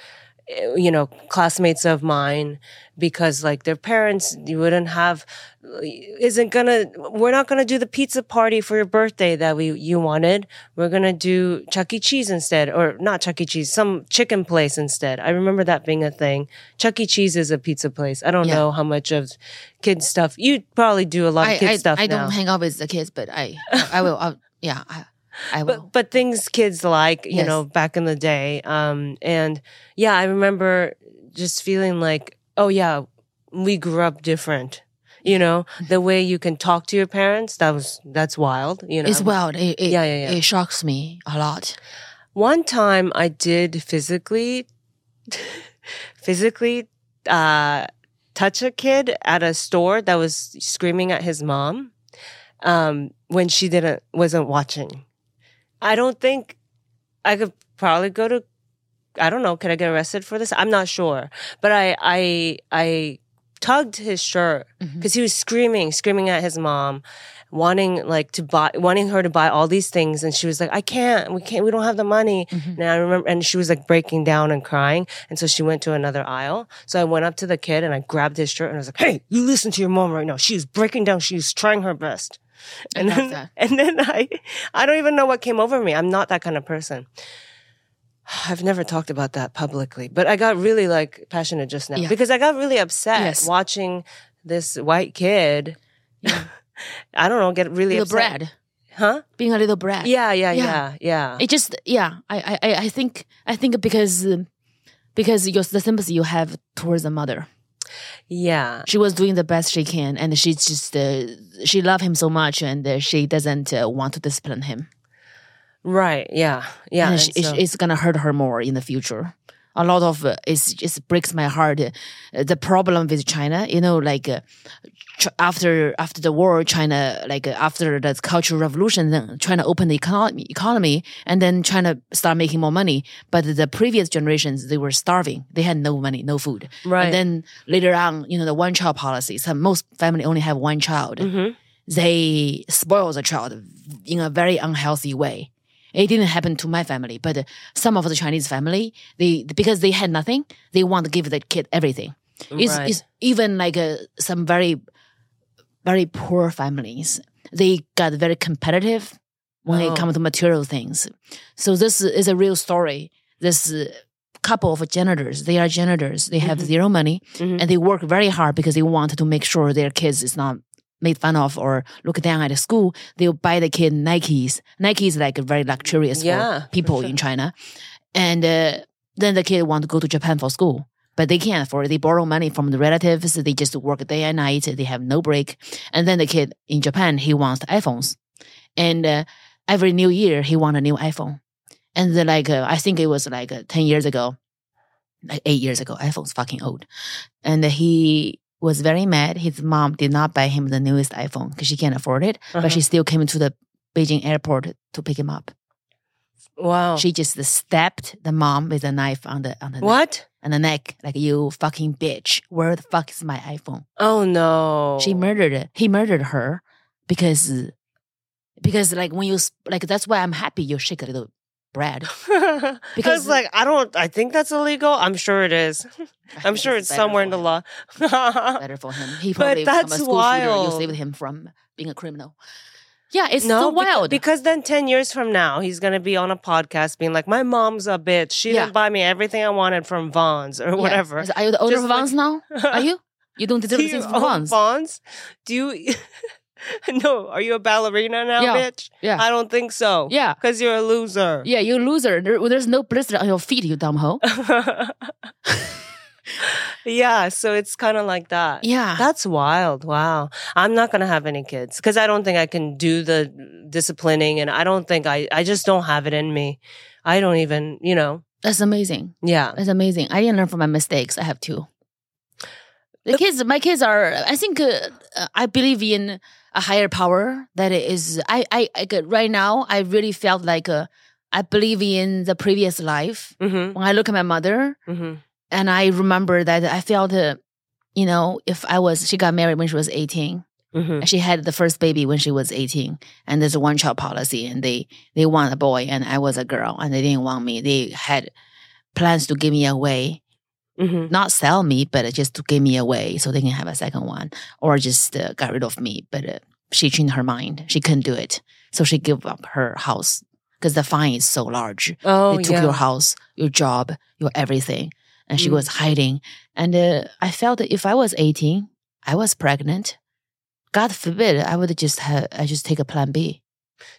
S2: eh, You know, classmates of mine, because like their parents, you wouldn't have, isn't gonna. We're not gonna do the pizza party for your birthday that we you wanted. We're gonna do Chuck E. Cheese instead, or not Chuck E. Cheese, some chicken place instead. I remember that being a thing. Chuck E. Cheese is a pizza place. I don't
S1: Yeah.
S2: know how much of kids stuff. You probably do a lot of kids
S1: I,
S2: stuff
S1: I
S2: now.
S1: don't hang out with the kids, but I, I will. i yeah, I, I will.
S2: but but things kids like you
S1: Yes.
S2: know back in the day um and yeah i remember just feeling like oh yeah we grew up different you know the way you can talk to your parents that was that's wild you know
S1: It's wild. It, it,
S2: Yeah, yeah, yeah.
S1: It shocks me a lot.
S2: one time i did physically physically uh touch a kid at a store that was screaming at his mom um when she didn't wasn't watching i don't think i could probably go to i don't know could i get arrested for this? I'm not sure. But i i i tugged his shirt mm-hmm. because he was screaming screaming at his mom wanting like to buy wanting her to buy all these things. And she was like i can't. We can't we don't have the money. Mm-hmm. And i remember and she was like breaking down and crying. And so she went to another aisle. So i went up to the kid and i grabbed his shirt and i was like hey you listen to your mom right now. She's breaking down. She's trying her best. And then,
S1: that.
S2: and then i i don't even know what came over me. I'm not that kind of person I've never talked about that publicly, but I got really like passionate just now
S1: Yeah.
S2: because I got really upset
S1: Yes.
S2: watching this white kid. I don't know, get really
S1: Little
S2: upset.
S1: brat.
S2: Huh?
S1: Being a little brat.
S2: Yeah, yeah,
S1: Yeah.
S2: yeah, yeah.
S1: It just yeah. I I I- I think I think because um, because your the sympathy you have towards the mother.
S2: Yeah.
S1: She was doing the best she can, and she just uh, she loved him so much, and uh, she doesn't uh, want to discipline him.
S2: Right. Yeah. Yeah.
S1: and
S2: and
S1: it's-
S2: so-
S1: it's gonna hurt her more in the future. A lot of uh, it's just breaks my heart. Uh, the problem with China, you know, like uh, ch- after after the war, China like uh, after the Cultural Revolution, then China opened the economy, economy, and then China started making more money. But the previous generations, they were starving. They had no money, no food.
S2: Right.
S1: And then later on, you know, the one child policy. So most family only have one child
S2: Mhm.
S1: they spoil the child in a very unhealthy way. It didn't happen to my family, but some of the Chinese family, they because they had nothing, they want to give the kid everything. It's,
S2: Right.
S1: it's even like uh, some very, very poor families. They got very competitive when
S2: Oh.
S1: it comes to material things. So this is a real story. This uh, couple of janitors, they are janitors. They have zero money
S2: Mhm.
S1: and they work very hard because they want to make sure their kids is not made fun of or look down at the school. They'll buy the kid Nikes. Nike is like very luxurious
S2: Yeah,
S1: for
S2: for
S1: people
S2: sure.
S1: in China. And uh, then the kid want to go to Japan for school. But they can't afford it. They borrow money from the relatives. They just work day and night. They have no break. And then the kid in Japan, he wants iPhones. And uh, every new year, he want a new iPhone. And then like, uh, I think it was like uh, 10 years ago, like eight years ago, iPhone's fucking old. And he was very mad. His mom did not buy him the newest iPhone because she can't afford it.
S2: Uh-huh.
S1: But she still came to the Beijing airport to pick him up.
S2: Wow.
S1: She just stabbed the mom with a knife on the on the neck,
S2: what?
S1: on the neck, like you fucking bitch. Where the fuck is my iPhone?
S2: Oh no.
S1: She murdered it. He murdered her because because like when you like that's why I'm happy you shake a little bread.
S2: because
S1: Because-
S2: like I don't. I think that's illegal. I'm sure it is.
S1: I
S2: I'm sure it's
S1: better
S2: somewhere in the law.
S1: Better for him. He
S2: But
S1: probably become a
S2: that's
S1: school shooter. You
S2: wild.
S1: saved him from being a criminal. Yeah, it's
S2: no,
S1: so wild.
S2: Because then ten years from now, he's gonna be on a podcast being like, "My mom's a bitch. She
S1: Yeah.
S2: didn't buy me everything I wanted from Vons or
S1: Yeah.
S2: whatever."
S1: Are you the owner
S2: Just
S1: of
S2: like-
S1: now? Are you? You don't deserve
S2: Do
S1: things from Vons.
S2: Vons? Do you? no. Are you a ballerina now,
S1: Yeah.
S2: bitch?
S1: Yeah.
S2: I don't think so.
S1: Yeah.
S2: Because you're a loser.
S1: Yeah, you're a loser. There, there's no blister on your feet, you dumb hoe.
S2: yeah. So it's kind of like that.
S1: Yeah.
S2: That's wild. Wow. I'm not going to have any kids because I don't think I can do the disciplining and I don't think I, I just don't have it in me. I don't even, you know,
S1: That's amazing.
S2: yeah.
S1: That's amazing. I didn't learn from my mistakes. I have two. The kids, my kids are. I think uh, uh, I believe in a higher power that is. I, I, I could- right now. I really felt like uh, I believe in the previous life.
S2: Mm-hmm.
S1: When I look at my mother,
S2: Mm-hmm.
S1: and I remember that I felt, uh, you know, if I was, she got married when she was eighteen.
S2: Mm-hmm.
S1: She had the first baby when she was 18 and there's a one child policy and they they want a boy and i was a girl and they didn't want me they had plans to give me away
S2: Mm-hmm.
S1: not sell me but just to give me away so they can have a second one or just uh, got rid of me but uh, she changed her mind she couldn't do it so she gave up her house because the fine is so large
S2: Oh,
S1: they took
S2: yeah.
S1: your house your job your everything and she
S2: Mm.
S1: was hiding and uh, i felt that if i was 18 i was pregnant god forbid i would just have i just take a plan b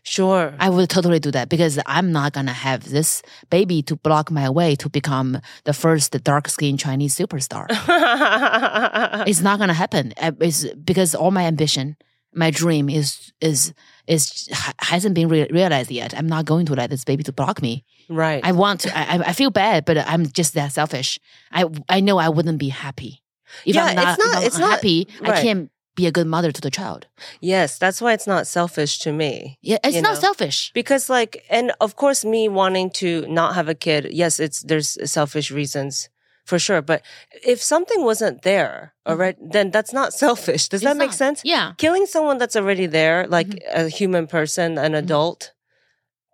S2: Sure.
S1: i would totally do that because i'm not gonna have this baby to block my way to become the first dark skinned chinese superstar it's not gonna happen Uh, it's because all my ambition my dream is is is hasn't been re- realized yet i'm not going to let this baby to block me
S2: right.
S1: I want to. I, I- feel bad, but I'm just that selfish. I I know I wouldn't be happy if
S2: Yeah,
S1: I'm not.
S2: it's not- it's not-
S1: happy. I can't be a good mother to the child.
S2: yes, that's why it's not selfish to me.
S1: Yeah, it's not
S2: know.
S1: selfish.
S2: Because like and of course me wanting to not have a kid, yes, it's there's selfish reasons for sure. But if something wasn't there already, then that's not selfish. Does that
S1: Mm-hmm.
S2: Make
S1: not.
S2: sense?
S1: Yeah,
S2: Killing someone that's already there, like
S1: Mm-hmm.
S2: a human person, an adult,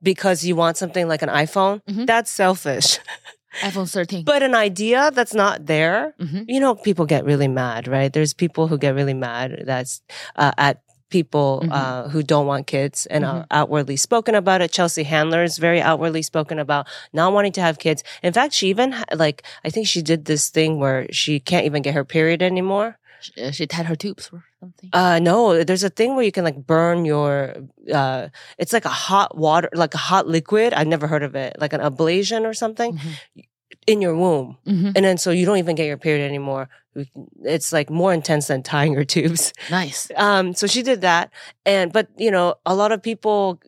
S2: because you want something like an iPhone,
S1: Mhm.
S2: that's selfish.
S1: iPhone 13.
S2: but an idea that's not there,
S1: Mhm.
S2: you know, people get really mad, right? There's people who get really mad that's uh, at people
S1: Mhm.
S2: uh, who don't want kids and
S1: Mm-hmm.
S2: are outwardly spoken about it. Chelsea Handler is very outwardly spoken about not wanting to have kids. In fact, she even like I think she did this thing where she can't even get her period anymore.
S1: She, uh, she tied her tubes something.
S2: Uh no, there's a thing where you can like burn your uh it's like a hot water like a hot liquid. I've never heard of it. Like an ablation or something.
S1: Mhm.
S2: in your womb.
S1: Mhm.
S2: And then so you don't even get your period anymore. It's like more intense than tying your tubes.
S1: Nice.
S2: Um, so she did that. And, but you know, a lot of people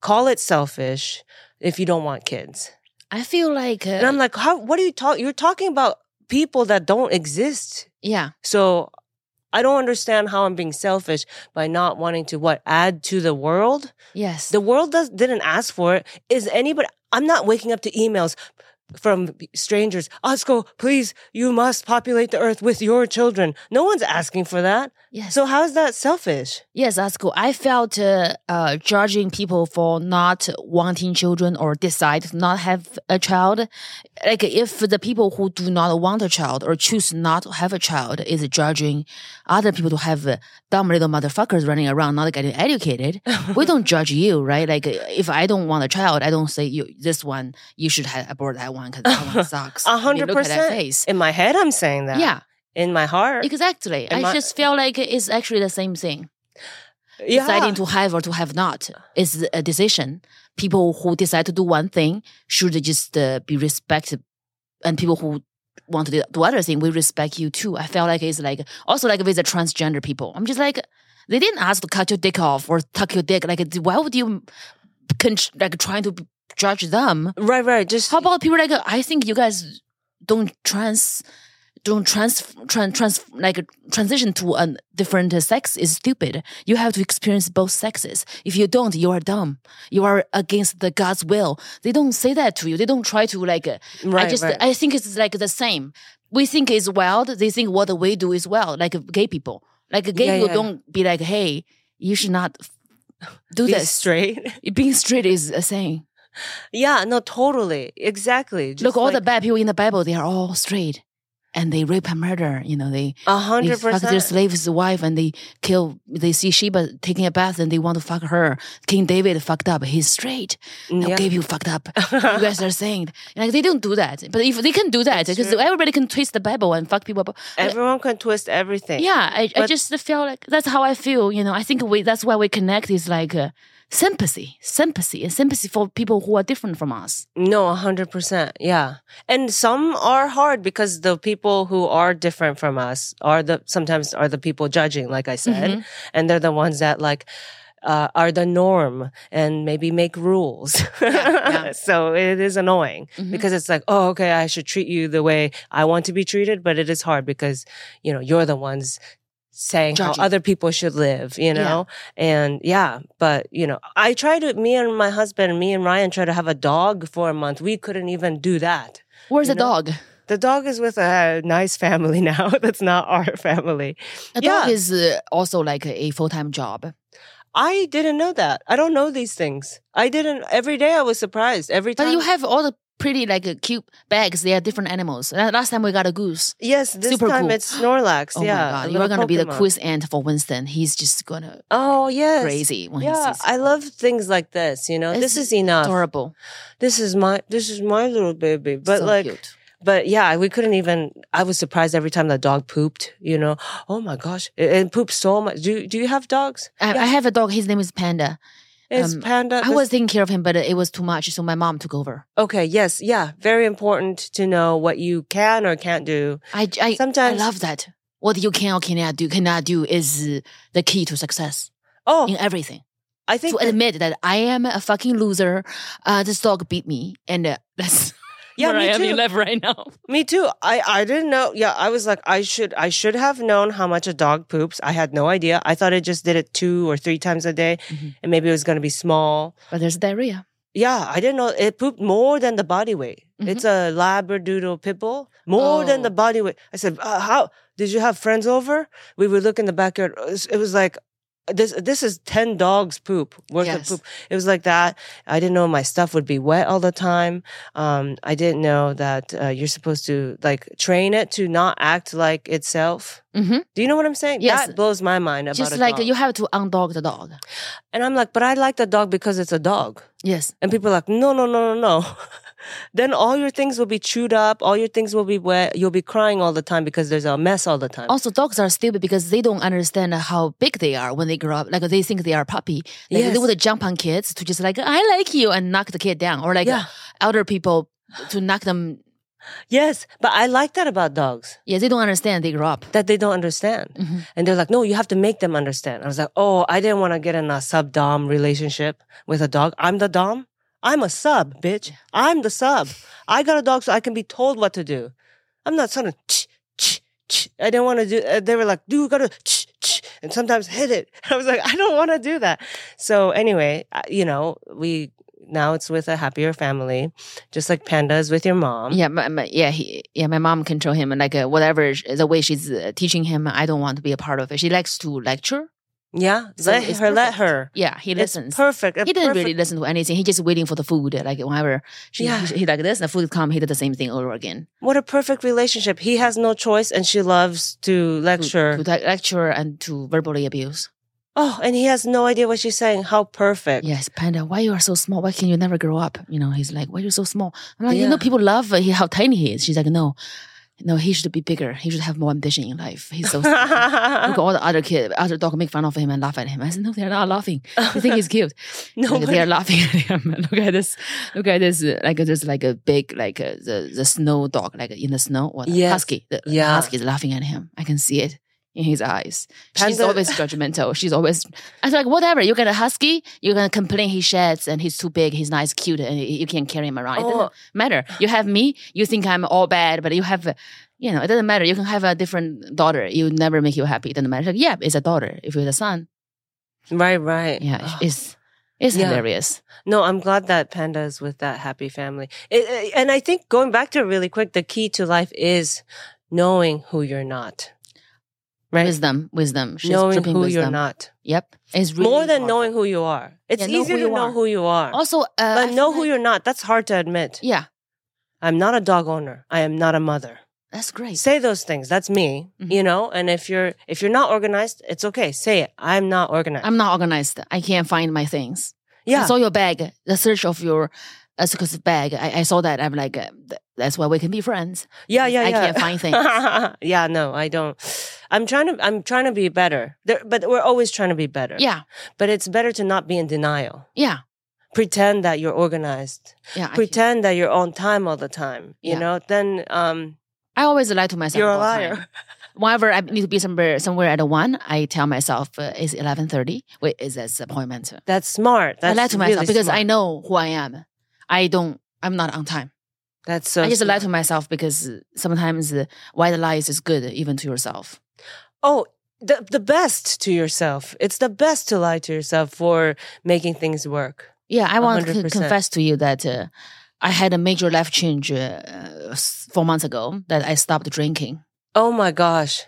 S2: call it selfish if you don't want kids.
S1: I feel like uh,
S2: And I'm like, how, what are you talking? You're talking about people that don't exist.
S1: yeah.
S2: So I don't understand how I'm being selfish by not wanting to what add to the world.
S1: Yes.
S2: The world does didn't ask for it. Is anybody? I'm not waking up to emails from strangers. Atsuko, please, you must populate the earth with your children. No one's asking for that.
S1: Yes.
S2: So how's that selfish?
S1: Yes, that's cool. I felt uh, uh, judging people for not wanting children or decide to not have a child. Like if the people who do not want a child or choose not to have a child is judging other people to have uh, dumb little motherfuckers running around not getting educated, we don't judge you, right? Like if I don't want a child, I don't say you this one you should have abort that one because that one sucks.
S2: A hundred
S1: look at that
S2: percent. In my head, I'm saying that.
S1: Yeah,
S2: In my heart.
S1: exactly.
S2: Am
S1: I
S2: I-
S1: just feel like it's actually the same thing.
S2: yeah.
S1: deciding to have or to have not is a decision. People who decide to do one thing should just uh, be respected, and people who want to do, other thing, we respect you too. I felt like it's like also like with the transgender people. I'm just like they didn't ask to cut your dick off or tuck your dick. Like why would you like trying to judge them?
S2: Right, right. Just
S1: How about people like I think you guys don't trans don't trans trans, trans like transition to a different sex is stupid. You have to experience both sexes. If you don't, you are dumb. You are against the God's will. They don't say that to you. They don't try to like. Right, I just
S2: right.
S1: I think it's like the same. We think it's wild. They think what we do is wild. Like gay people. Like gay
S2: Yeah,
S1: people
S2: yeah.
S1: don't be like, hey, you should not do this.
S2: straight.
S1: Being straight is a saying.
S2: yeah, no, totally. Exactly. Just
S1: Look, all the bad people in the Bible, they are all straight. And they rape and murder, you know, they,
S2: a hundred
S1: fuck their slave's wife and they kill, they see Sheba taking a bath and they want to fuck her. King David fucked up. He's straight. No,
S2: Yeah.
S1: gay people fucked up. you guys are saying, like, they don't do that. But if they can do that, because everybody can twist the Bible and fuck people up.
S2: Everyone can twist everything.
S1: Yeah, I, I just feel like that's how I feel. You know, I think we that's why we connect is like uh, sympathy, sympathy, and sympathy for people who are different from us.
S2: No, a hundred percent. Yeah. And some are hard because the people who are different from us are the sometimes are the people judging, like I said.
S1: Mm-hmm.
S2: And they're the ones that like uh, are the norm and maybe make rules.
S1: yeah.
S2: so it is annoying
S1: Mhm.
S2: because it's like, oh, okay, I should treat you the way I want to be treated, but it is hard because, you know, you're the ones saying
S1: Judging.
S2: how other people should live, you know? And yeah, but you know, I try to, me and my husband, me and Ryan try to have a dog for a month. We couldn't even do that.
S1: Where's the
S2: know?
S1: dog?
S2: The dog is with a nice family now. That's not our family.
S1: A
S2: Yeah.
S1: dog is uh, also like a full time job.
S2: I didn't know that. I don't know these things. I didn't, every day I was surprised. Every time.
S1: But you have all the pretty like cute bags. They are different animals. Last time we got a goose.
S2: yes, this
S1: super
S2: time
S1: cool.
S2: it's Snorlax.
S1: Oh
S2: yeah.
S1: my god, you are gonna be the
S2: Pokemon.
S1: quiz ant for Winston. He's just gonna
S2: Oh, yes.
S1: crazy when he
S2: Yeah,
S1: sees.
S2: I love things like this. You know, this is enough.
S1: adorable.
S2: This is my this is my little baby. But
S1: so
S2: like,
S1: cute.
S2: but yeah, we couldn't even. I was surprised every time the dog pooped. You know, oh my gosh, it, it poops so much. Do do you have dogs?
S1: I, I have a dog. His name is Panda.
S2: It's
S1: um,
S2: panda.
S1: I was taking care of him, but it was too much, so my mom took over.
S2: okay. Yes, yeah. Very important to know what you can or can't do.
S1: I, I,
S2: Sometimes-
S1: I love that. What you can or cannot do, cannot do is uh, the key to success
S2: Oh,
S1: in everything.
S2: I think
S1: To admit that I am a fucking loser. Uh, this dog beat me, and uh, that's
S2: Yeah,
S1: where
S2: me
S1: I am
S2: too.
S1: in life right now.
S2: Me too. I I didn't know. Yeah, I was like, I should I should have known how much a dog poops. I had no idea. I thought it just did it two or three times a day,
S1: Mhm.
S2: and maybe it was going to be small.
S1: But there's diarrhea.
S2: Yeah, I didn't know it pooped more than the body weight. It's a Labradoodle pit bull, more than the
S1: Oh.
S2: body weight. I said, uh, "How did you have friends over?" We would look in the backyard. It was like this. This is ten dogs poop worth
S1: Yes.
S2: of poop. It was like that. I didn't know my stuff would be wet all the time. Um, I didn't know that uh, you're supposed to like train it to not act like itself.
S1: hmm
S2: Do you know what I'm saying?
S1: Yes.
S2: That blows my mind about
S1: Just like
S2: dog.
S1: you have to undog the dog.
S2: and I'm like, but I like the dog because it's a dog.
S1: Yes.
S2: And people are like, no, no, no, no, no. then all your things will be chewed up. All your things will be wet. You'll be crying all the time because there's a mess all the time.
S1: Also, dogs are stupid because they don't understand how big they are when they grow up. Like they think they are a puppy. Like
S2: Yes.
S1: they would jump on kids to just like I like you and knock the kid down, or like
S2: Yeah.
S1: elder people to knock them
S2: Yes, but I like that about dogs
S1: Yeah, they don't understand. They grow up.
S2: that they don't understand.
S1: Mhm.
S2: And they're like, no, you have to make them understand. I was like, oh, I didn't want to get in a sub dom relationship with a dog. I'm the dom. I'm a sub, bitch. I'm the sub. I got a dog so I can be told what to do. I'm not of, ch, ch, ch. I didn't want to do, uh, they were like, dude, you gotta, ch, ch, and sometimes hit it. I was like, I don't want to do that. So anyway, you know, we, now it's with a happier family, just like pandas with your mom.
S1: Yeah, my, my, yeah, he, yeah. My mom control him, and like uh, whatever the way she's uh, teaching him, I don't want to be a part of it. She likes to lecture.
S2: Yeah.
S1: So
S2: let
S1: it's
S2: her, let her.
S1: Yeah, he
S2: It's
S1: listens.
S2: perfect.
S1: he didn't really listen to anything. He just waiting for the food. Like whenever she,
S2: Yeah.
S1: he, he like this, the food come, he did the same thing over again.
S2: What a perfect relationship. He has no choice and she loves to
S1: To-
S2: lecture.
S1: to, like, lecture and to verbally abuse.
S2: oh, and he has no idea what she's saying. How perfect.
S1: Yes, Panda, why you are so small? Why can you never grow up? You know, he's like, why you so small? I'm like, you know, people love uh, how tiny he is. She's like, no, no, he should be bigger. He should have more ambition in life. He's so. Look at all the other kid, other dog make fun of him and laugh at him. I said, no, they're not laughing. They think he's cute.
S2: no,
S1: Like, they are laughing at him. Look at this. Look at this. Like there's like a big like uh, the the snow dog like in the snow the
S2: Yes.
S1: husky. The, the
S2: Yeah.
S1: husky is laughing at him. I can see it in his eyes. She's always judgmental. She's always. I was like, whatever. You get a husky, you're gonna complain he sheds and he's too big. He's not as cute, and you can't carry him around. It
S2: Oh.
S1: doesn't matter. You have me. You think I'm all bad, but you have. You know, it doesn't matter. You can have a different daughter. You never make you happy. It doesn't matter. Like, yeah, it's a daughter. If you're the son,
S2: right, right.
S1: yeah,
S2: Oh.
S1: it's it's
S2: Yeah.
S1: hilarious.
S2: No, I'm glad that Panda is with that happy family. It, and I think going back to it really quick, the key to life is knowing who you're not. Right?
S1: Wisdom, wisdom. She's
S2: knowing who
S1: wisdom.
S2: you're not.
S1: Yep, it's really
S2: More than knowing who you are. It's
S1: Yeah,
S2: easier
S1: who
S2: to know
S1: are.
S2: who you are.
S1: Also, uh,
S2: but
S1: feel
S2: know who
S1: like-
S2: you're not. That's hard to admit.
S1: Yeah,
S2: I'm not a dog owner. I am not a mother.
S1: that's great.
S2: Say those things. That's me.
S1: Mhm.
S2: You know, and if you're if you're not organized, it's okay. Say it. I'm not organized.
S1: I'm not organized. I can't find my things.
S2: yeah.
S1: I saw your bag, the search of your uh, success bag. I, I saw that. I'm like, uh, th- that's why we can be friends.
S2: yeah, yeah, yeah.
S1: I
S2: yeah.
S1: can't find things.
S2: yeah, no, I don't. I'm trying to I'm trying to be better. There, but we're always trying to be better.
S1: Yeah,
S2: But it's better to not be in denial.
S1: yeah,
S2: Pretend that you're organized.
S1: yeah.
S2: Pretend that you're on time all the time. You
S1: Yeah.
S2: know, then um
S1: I always lie to myself.
S2: you're a liar.
S1: time. Whenever I need to be somewhere somewhere at a one, I tell myself uh, it's eleven thirty. Wait, is this appointment?
S2: That's smart. That's
S1: I lie to myself
S2: really
S1: because
S2: smart.
S1: I know who I am. I don't. I'm not on time.
S2: That's so
S1: I just lie to myself because sometimes uh, white lies is good even to yourself.
S2: Oh, the the best to yourself. It's the best to lie to yourself for making things work.
S1: Yeah, I want to
S2: 100%.
S1: confess to you that uh, I had a major life change uh, four months ago that I stopped drinking.
S2: Oh my gosh.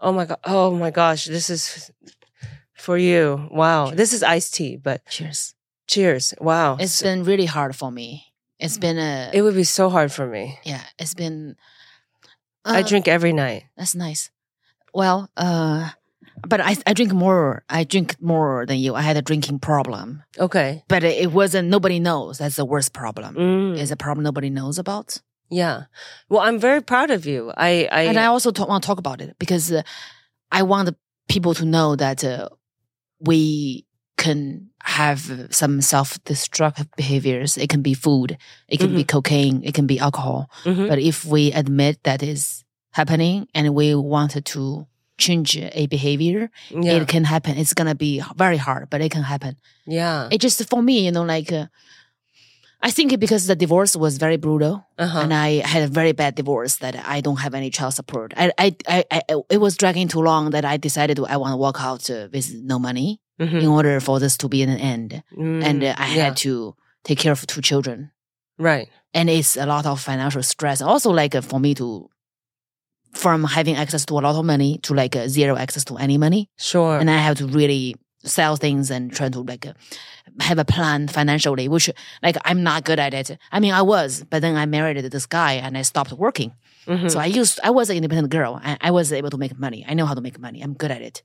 S2: Oh my god. Oh my gosh. This is for you. Wow. This is iced tea, but
S1: Cheers.
S2: Cheers. Wow.
S1: It's
S2: So-
S1: been really hard for me. It's been a
S2: it would be so hard for me.
S1: yeah. It's been.
S2: I
S1: uh,
S2: drink every night.
S1: That's nice. Well, uh, but I I drink more. I drink more than you. I had a drinking problem,
S2: Okay.
S1: but it, wasn't. Nobody knows. That's the worst problem.
S2: Mm,
S1: It's a problem nobody knows about.
S2: yeah. Well, I'm very proud of you. I I,
S1: and I also to- want to talk about it because uh, I want the people to know that uh, we can have some self-destructive behaviors. It can be food, it can be cocaine, it can be alcohol.
S2: Mhm.
S1: But if we admit that is happening and we wanted to change a behavior,
S2: yeah.
S1: it can happen. It's gonna be very hard, but it can happen.
S2: yeah.
S1: It just for me, you know, like. Uh, I think because the divorce was very brutal,
S2: Uh-huh.
S1: and I had a very bad divorce that I don't have any child support. I, I, I, I it was dragging too long that I decided I want to walk out uh, with no money
S2: Mhm.
S1: in order for this to be an end.
S2: Mm,
S1: And I
S2: yeah.
S1: had to take care of two children,
S2: right.
S1: and it's a lot of financial stress. Also, like uh, for me to, from having access to a lot of money to like uh, zero access to any money,
S2: Sure.
S1: and I have to really sell things and try to like uh, have a plan financially, which like I'm not good at it. I mean, I was, but then I married this guy and I stopped working.
S2: Mhm.
S1: So I used, I was an independent girl. I, I was able to make money. I know how to make money. I'm good at it.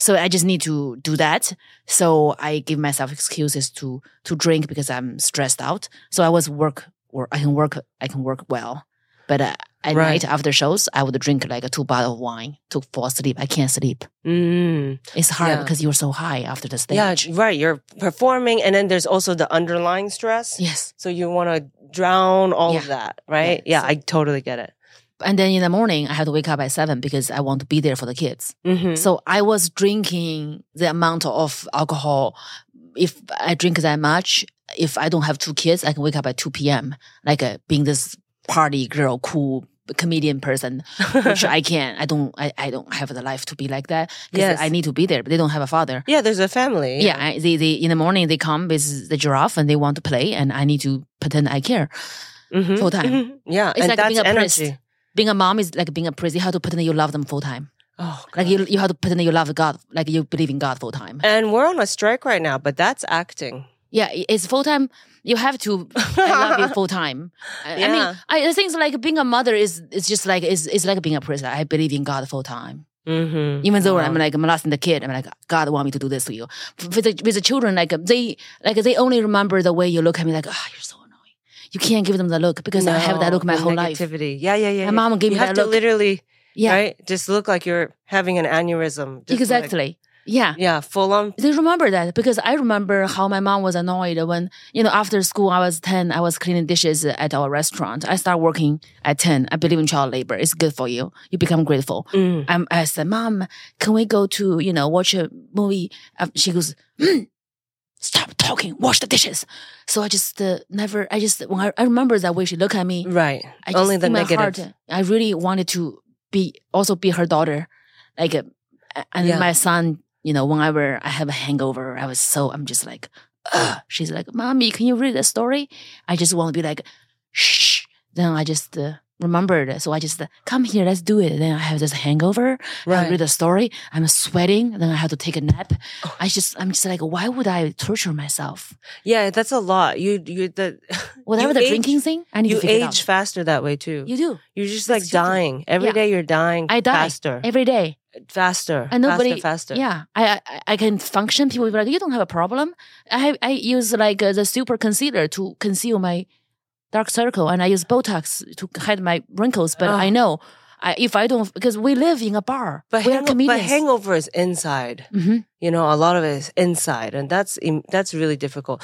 S1: So I just need to do that. So I give myself excuses to to drink because I'm stressed out. So I was work or I can work. I can work well, but uh, at
S2: Right.
S1: night after shows, I would drink like a two bottle of wine to fall asleep. I can't sleep.
S2: Mm.
S1: It's hard
S2: Yeah.
S1: because you're so high after the stage.
S2: Yeah, right. You're performing, and then there's also the underlying stress.
S1: Yes.
S2: So you want to drown all of that, right?
S1: Yeah,
S2: Yeah,
S1: so-
S2: I totally get it.
S1: And then in the morning, I have to wake up at seven because I want to be there for the kids.
S2: Mhm.
S1: So I was drinking the amount of alcohol. If I drink that much, if I don't have two kids, I can wake up at 2 p.m. Like uh, being this party girl, cool comedian person, which I can't. I don't. I, I don't have the life to be like that.
S2: Yes.
S1: I need to be there, but they don't have a father.
S2: yeah, there's a family.
S1: Yeah, I, they, they in the morning they come with the giraffe and they want to play, and I need to pretend I care.
S2: Mhm,
S1: full time.
S2: mhm. Yeah,
S1: It's
S2: and
S1: like
S2: that's
S1: being a priest. Being a mom is like being a priest. You have to pretend you love them full time.
S2: Oh,
S1: Like you, you have to pretend you love God, like you believe in God full time.
S2: and we're on a strike right now, but that's acting.
S1: Yeah, it's full time. You have to. I love you full time. I, I mean, I the things like being a mother is it's just like it's it's like being a priest. I believe in God full time.
S2: Mm-hmm.
S1: Even though I'm like I'm molesting the kid, I'm like God want me to do this to you. With the, with the children, like they like they only remember the way you look at me. Like ah, you're so. You can't give them the look because I have that look my whole life.
S2: negativity. Yeah, yeah, yeah.
S1: My
S2: yeah.
S1: mom gave
S2: you
S1: me
S2: have
S1: that
S2: to
S1: look.
S2: literally,
S1: Yeah,
S2: right? Just look like you're having an aneurysm. Just like-
S1: exactly. yeah.
S2: yeah, full on.
S1: They remember that because I remember how my mom was annoyed when, you know, after school, I was 10, I was cleaning dishes at our restaurant. I start working at 10. I believe in child labor. It's good for you. You become grateful.
S2: Mm.
S1: I'm, I said, Mom, can we go to, you know, watch a movie? Uh, She goes, "Hmm, Stop talking, wash the dishes. So I just uh, never, I just, when I, I remember that way she looked at me,
S2: Right.
S1: I just,
S2: Only the negative.
S1: heart, I really wanted to be also be her daughter, like, uh, and
S2: Yeah.
S1: my son. You know, whenever I have a hangover, I was so I'm just like, Ugh. she's like, "Mommy, can you read a story?" I just want to be like, "Shh." Then I just uh, remembered, so I just come here, let's do it. Then I have this hangover. I read a story. I'm sweating. Then I have to take a nap.
S2: Oh.
S1: I just, I'm just like, why would I torture myself?
S2: Yeah, that's a lot. You, you, the,
S1: Whatever
S2: you
S1: the
S2: age-
S1: drinking thing, I need
S2: you
S1: to figure it
S2: age faster that way too.
S1: You do
S2: You're just like dying every
S1: Yeah.
S2: day. You're dying.
S1: I die
S2: faster,
S1: every day.
S2: faster,
S1: And nobody,
S2: faster, faster.
S1: yeah, I, I I can function. People will be like, you don't have a problem. I I use like uh, the super concealer to conceal my dark circle, and I use Botox to hide my wrinkles. But I
S2: Oh.
S1: know, I, if I don't, because we live in a bar,
S2: But, hang- but hangover is inside.
S1: Mhm.
S2: You know, a lot of it is inside, and that's that's really difficult.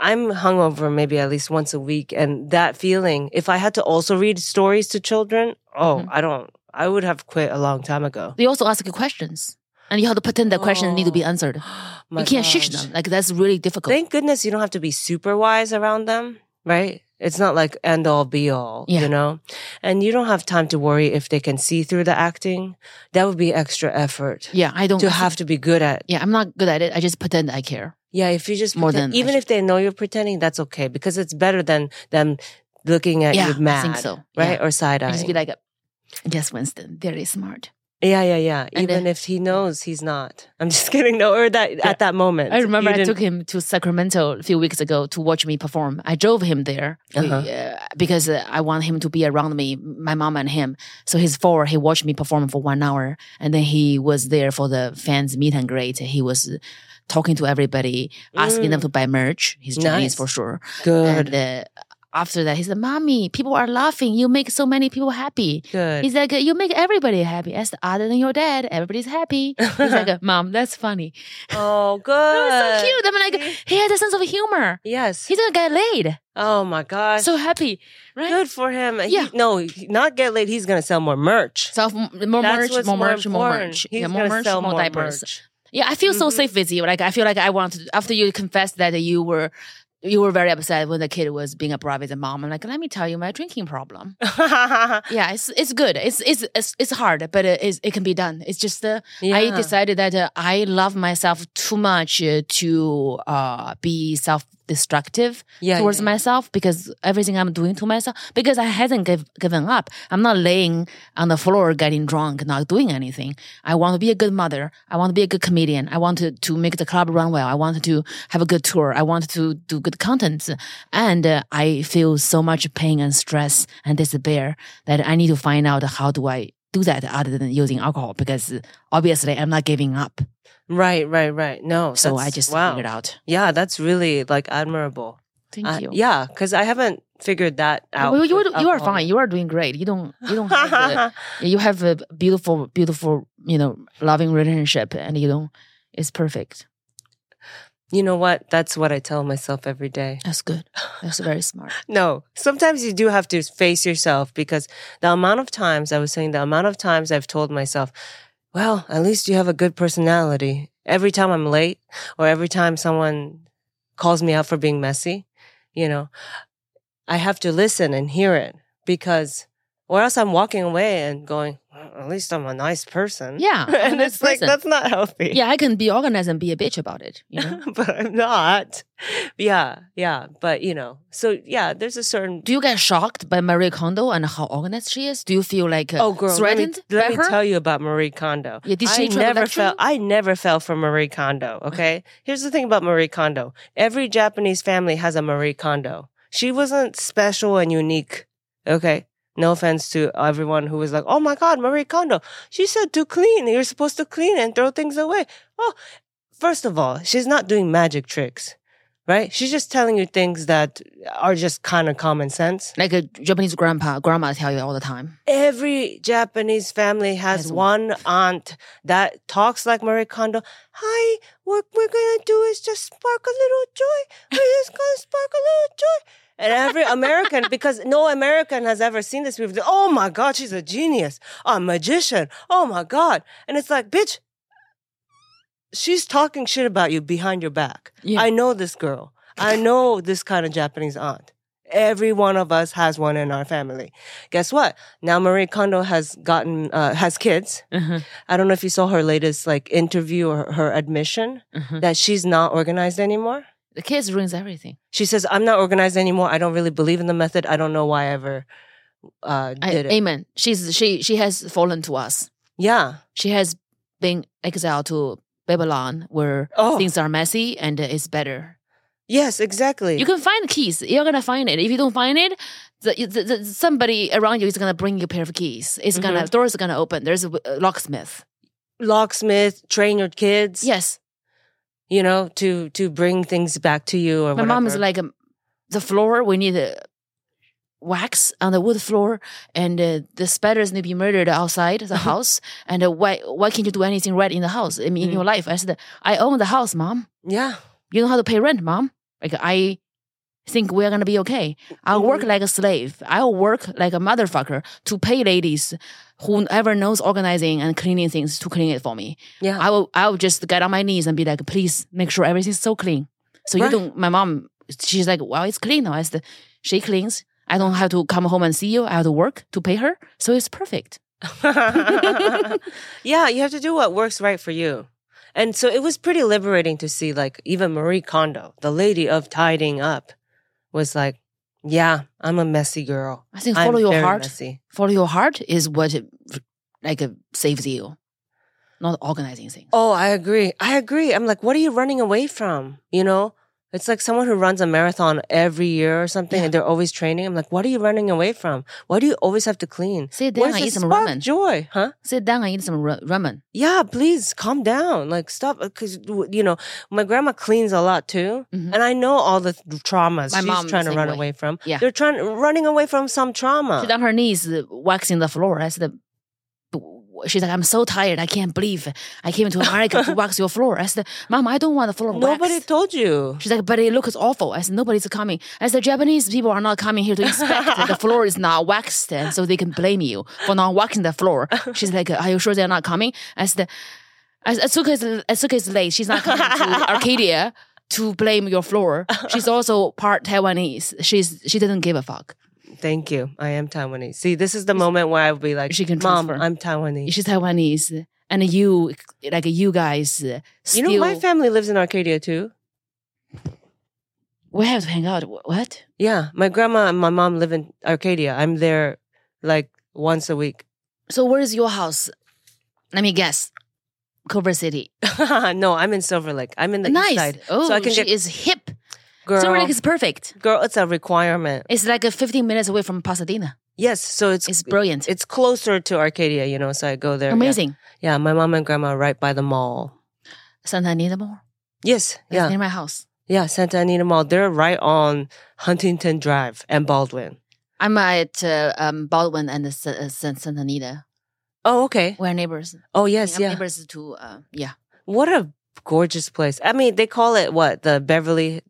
S2: I'm hungover maybe at least once a week, and that feeling. If I had to also read stories to children, oh,
S1: Mhm.
S2: I don't. I would have quit a long time ago.
S1: They also ask you questions, and you have to pretend the questions need to be
S2: Oh,
S1: answered. You can't
S2: gosh.
S1: them. Like that's really difficult.
S2: Thank goodness you don't have to be super wise around them, right? It's not like end all be all,
S1: Yeah.
S2: you know? And you don't have time to worry if they can see through the acting. That would be extra effort
S1: yeah, I don't
S2: to have to be good at.
S1: Yeah, I'm not good at it. I just pretend I care.
S2: Yeah, if you just
S1: More
S2: pretend-
S1: than
S2: even if they know you're pretending, that's okay because it's better than them looking at
S1: Yeah,
S2: you
S1: I
S2: mad,
S1: think so.
S2: right?
S1: Yeah.
S2: Or side
S1: I just be
S2: eye.
S1: like, yes, Winston, very smart.
S2: Yeah, yeah, yeah.
S1: And
S2: Even
S1: then-
S2: if he knows he's not. I'm just kidding. No, or that at that moment.
S1: I remember I took him to Sacramento a few weeks ago to watch me perform. I drove him there
S2: Uh-huh.
S1: uh, because uh, I want him to be around me, my mom and him. So he's four. He watched me perform for one hour, and then he was there for the fans meet and greet. He was talking to everybody, asking them to buy merch. He's Chinese
S2: Mm. Nice.
S1: for sure.
S2: good.
S1: And uh, after that, he said, "Mommy, people are laughing. You make so many people happy."
S2: good.
S1: He's like, you make everybody happy. As other than your dad, everybody's happy. He's like, Mom, that's funny.
S2: oh, good.
S1: That was so cute. I'm like, he has a sense of humor.
S2: Yes.
S1: He's gonna get laid.
S2: Oh my gosh.
S1: So happy, right?
S2: good for him. He-
S1: Yeah.
S2: no, not get laid. He's gonna sell more merch.
S1: So m- more merch, more
S2: more
S1: merch, more merch.
S2: He's
S1: yeah, more merch,
S2: sell
S1: more,
S2: more
S1: diapers.
S2: merch.
S1: Yeah, I feel so
S2: Mhm.
S1: safe with you. Like I feel like I want to. After you confessed that you were. You were very upset when the kid was being abrupt with the mom. I'm like, let me tell you my drinking problem. Yeah, it's it's good. It's it's it's, it's hard, but it, is, it can be done. It's just uh, I decided that uh, I love myself too much uh, to uh, be self destructive
S2: Yeah,
S1: towards
S2: yeah.
S1: myself because everything I'm doing to myself because I hasn't give, given up. I'm not laying on the floor getting drunk, not doing anything. I want to be a good mother. I want to be a good comedian. I want to, to make the club run well. I want to have a good tour. I want to do good content. And uh, I feel so much pain and stress and despair that I need to find out how do I do that other than using alcohol because obviously I'm not giving up.
S2: Right, right, right. No.
S1: So I just
S2: wow.
S1: figured out.
S2: Yeah, that's really like admirable.
S1: Thank
S2: Uh,
S1: you.
S2: yeah, because I haven't figured that out.
S1: Well, you, are, you are fine. You are doing great. You don't. You don't. Have the, you have a beautiful, beautiful, you know, loving relationship, and you don't. It's perfect.
S2: You know what? That's what I tell myself every day.
S1: That's good. That's very smart.
S2: No, sometimes you do have to face yourself because the amount of times I was saying the amount of times I've told myself, well, at least you have a good personality. Every time I'm late or every time someone calls me out for being messy, you know, I have to listen and hear it because or else I'm walking away and going, at least I'm a nice person.
S1: Yeah,
S2: and
S1: nice
S2: it's like, that's not healthy.
S1: Yeah, I can be organized and be a bitch about it. You know.
S2: but I'm not. Yeah, yeah. But, you know, so yeah, there's a certain
S1: Do you get shocked by Marie Kondo and how organized she is? Do you feel like uh,
S2: Oh, girl, let me,
S1: threatened
S2: let me
S1: her?
S2: tell you about Marie Kondo.
S1: Yeah, did she
S2: I never fell. I never fell for Marie Kondo. Okay, here's the thing about Marie Kondo. Every Japanese family has a Marie Kondo. She wasn't special and unique. Okay. No offense to everyone who was like, "Oh my God, Marie Kondo." She said to clean. You're supposed to clean and throw things away. Oh, first of all, she's not doing magic tricks, right? She's just telling you things that are just kind of common sense.
S1: like a Japanese grandpa, grandma tell you all the time.
S2: every Japanese family has
S1: Has
S2: one aunt that talks like Marie Kondo. Hi, what we're gonna do is just spark a little joy. We're just gonna spark a little joy. And every American, because no American has ever seen this movie, oh my God, she's a genius, a magician. Oh my God. And it's like, bitch, she's talking shit about you behind your back.
S1: Yeah.
S2: I know this girl. I know this kind of Japanese aunt. Every one of us has one in our family. Guess what? Now Marie Kondo has gotten uh, has kids.
S1: Mhm.
S2: I don't know if you saw her latest like interview or her admission
S1: Mhm.
S2: that she's not organized anymore.
S1: The kids ruins everything.
S2: She says, "I'm not organized anymore. I don't really believe in the method. I don't know why I ever uh,
S1: I,
S2: did it."
S1: amen. She's she she has fallen to us.
S2: yeah.
S1: She has been exiled to Babylon, where
S2: Oh.
S1: things are messy and it's better.
S2: Yes. Exactly.
S1: You can find the keys. You're gonna find it. If you don't find it, the, the, the, somebody around you is gonna bring you a pair of keys. It's
S2: Mm-hmm.
S1: gonna doors are gonna open. There's a, a locksmith.
S2: locksmith, train your kids.
S1: Yes,
S2: You know, to to bring things back to you or
S1: my mom is like um, the floor. We need a wax on the wood floor, and uh, the spiders need to be murdered outside the house. And uh, why why can't you do anything right in the house? I mean, in
S2: Mm.
S1: your life. I said, I own the house, mom.
S2: yeah.
S1: You know how to pay rent, mom. Like I think we're gonna be okay. I'll work
S2: Mhm.
S1: like a slave. I'll work like a motherfucker to pay ladies whoever knows organizing and cleaning things to clean it for me.
S2: Yeah.
S1: I will I will just get on my knees and be like, please make sure everything's so clean. So you
S2: Right.
S1: don't my mom she's like, Well, it's clean now. I said, she cleans. I don't have to come home and see you. I have to work to pay her. So it's perfect.
S2: yeah, you have to do what works right for you. And so it was pretty liberating to see like even Marie Kondo, the lady of tidying up, was like, Yeah, I'm a messy girl.
S1: I think
S2: I'm
S1: follow your
S2: very
S1: heart.
S2: Messy.
S1: Follow your heart is what like uh, saves you. Not organizing things.
S2: Oh, I agree. I agree. I'm like, what are you running away from? You know? It's like someone who runs a marathon every year or something
S1: Yeah.
S2: and they're always training. I'm like, what are you running away from? Why do you always have to clean?
S1: Sit down
S2: Where's
S1: and eat some ramen.
S2: joy? Huh?
S1: Sit down and eat some ra- ramen.
S2: yeah, please calm down. Like stop, because you know my grandma cleans a lot too,
S1: Mhm.
S2: and I know all the traumas
S1: My
S2: she's trying to run
S1: way.
S2: away from.
S1: Yeah.
S2: they're trying running away from some trauma.
S1: She's on her knees waxing the floor. I said, she's like, I'm so tired. I can't believe I came to America to wax your floor. I said, Mom, I don't want the floor
S2: Nobody
S1: waxed.
S2: told you.
S1: She's like, but it looks awful. I said, nobody's coming. I said, Japanese people are not coming here to inspect. the floor is not waxed, and so they can blame you for not waxing the floor. She's like, are you sure they're not coming? I said, Atsuko is, Atsuko is late. She's not coming to Arcadia to blame your floor. She's also part Taiwanese. She's she didn't give a fuck.
S2: Thank you. I am Taiwanese. See, this is the moment where I would be like,
S1: She can
S2: Mom,
S1: transfer.
S2: I'm Taiwanese.
S1: She's Taiwanese, and you like you guys. uh,
S2: You know, my family lives in Arcadia too.
S1: we have to hang out. What?
S2: Yeah, my grandma and my mom live in Arcadia. I'm there like once a week.
S1: So where is your house? Let me guess. Culver City.
S2: no, I'm in Silver Lake. I'm in the
S1: nice.
S2: east side,
S1: Oh,
S2: so I can
S1: she
S2: get
S1: is hip.
S2: Girl.
S1: Silver Lake is perfect.
S2: girl, it's a requirement.
S1: It's like a 15 minutes away from Pasadena.
S2: Yes, so it's
S1: It's brilliant.
S2: it's closer to Arcadia, you know. So I go there.
S1: Amazing.
S2: Yeah, my mom and grandma are right by the mall.
S1: Santa Anita Mall.
S2: Yes,
S1: That's
S2: yeah,
S1: near my house.
S2: yeah. Santa Anita Mall. They're right on Huntington Drive and Baldwin.
S1: I'm at uh, um, Baldwin and uh, Santa Anita.
S2: Oh, okay.
S1: We're neighbors.
S2: Oh, yes, yeah.
S1: neighbors to uh, yeah.
S2: What a gorgeous place. I mean, they call it what the Beverly,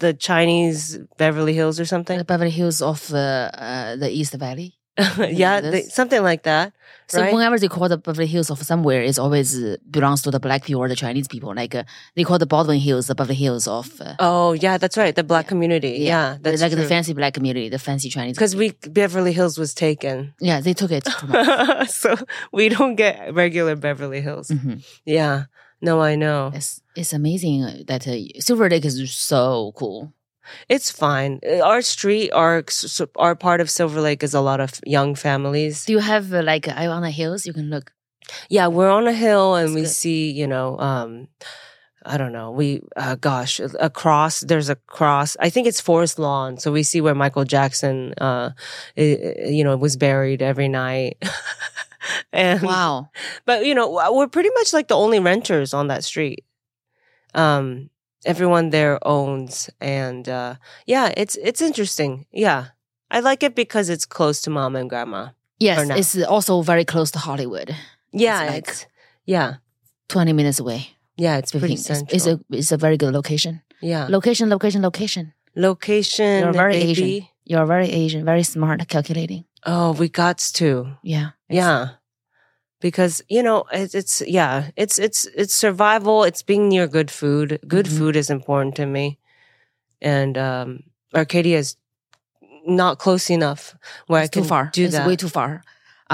S2: the Chinese Beverly Hills or something.
S1: The Beverly Hills of uh, uh, the East Valley.
S2: yeah, they, something like that.
S1: So
S2: right?
S1: whenever they call the Beverly Hills of somewhere, it always uh, belongs to the black people or the Chinese people. Like uh, they call the Baldwin Hills the Beverly Hills of. Uh,
S2: oh, yeah, that's right. The black community. Yeah,
S1: the-
S2: that's
S1: like the fancy black community, the fancy Chinese.
S2: Because we Beverly Hills was taken,
S1: yeah, they took it.
S2: So we don't get regular Beverly Hills.
S1: Mhm.
S2: Yeah, no, I know.
S1: It's it's amazing that uh, Silver Lake is so cool.
S2: It's fine. Uh, Our street, our our part of Silver Lake is a lot of young families.
S1: Do you have uh, like eye on the hills? You can look.
S2: Yeah, we're on a hill and
S1: That's
S2: we
S1: good.
S2: see, you know, um, I don't know. We, uh, gosh, a cross. There's a cross. I think it's Forest Lawn. So we see where Michael Jackson, uh, i- you know, was buried every night. and,
S1: Wow.
S2: but you know, we're pretty much like the only renters on that street. Um, everyone there owns, and uh, yeah, it's it's interesting. Yeah, I like it because it's close to mom and grandma.
S1: Yes, it's also very close to Hollywood.
S2: Yeah,
S1: like-
S2: it's yeah,
S1: Twenty minutes away.
S2: yeah, it's pretty
S1: 15. It's,
S2: central.
S1: it's a it's a very good location.
S2: yeah,
S1: Location, location, location.
S2: location.
S1: You're very
S2: baby.
S1: Asian. You're very Asian, very smart, calculating.
S2: Oh, we got to.
S1: Yeah.
S2: Yeah. Because you know it's, it's yeah it's it's it's survival it's being near good food good
S1: Mhm.
S2: food is important to me and um Arcadia is not close enough where
S1: It's
S2: I can
S1: too far.
S2: do
S1: it's
S2: that
S1: way too far.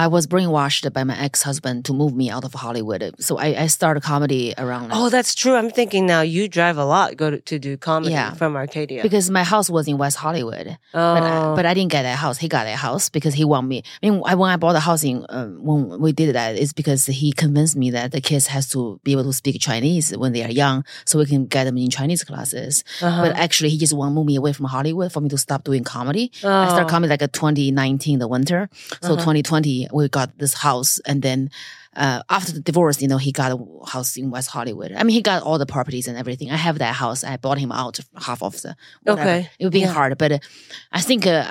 S1: I was brainwashed by my ex husband to move me out of Hollywood. So I, I started comedy around
S2: oh that's true I'm thinking now you drive a lot go to, to do comedy
S1: Yeah.
S2: from Arcadia
S1: because my house was in West Hollywood.
S2: oh
S1: But I, but I didn't get that house. He got that house because he want me. I mean, I, when I bought the house in um, when we did that, it's because he convinced me that the kids has to be able to speak Chinese when they are young, so we can get them in Chinese classes.
S2: uh-huh.
S1: But actually, he just want to move me away from Hollywood for me to stop doing comedy. I
S2: Oh.
S1: started comedy like a 2019, the winter. So
S2: Uh-huh.
S1: 2020, we got this house, and then. Uh, after the divorce, you know, he got a house in West Hollywood. I mean, he got all the properties and everything. I have that house. I bought him out half of the. whatever.
S2: Okay.
S1: It would be
S2: Yeah.
S1: hard, but uh, I think uh,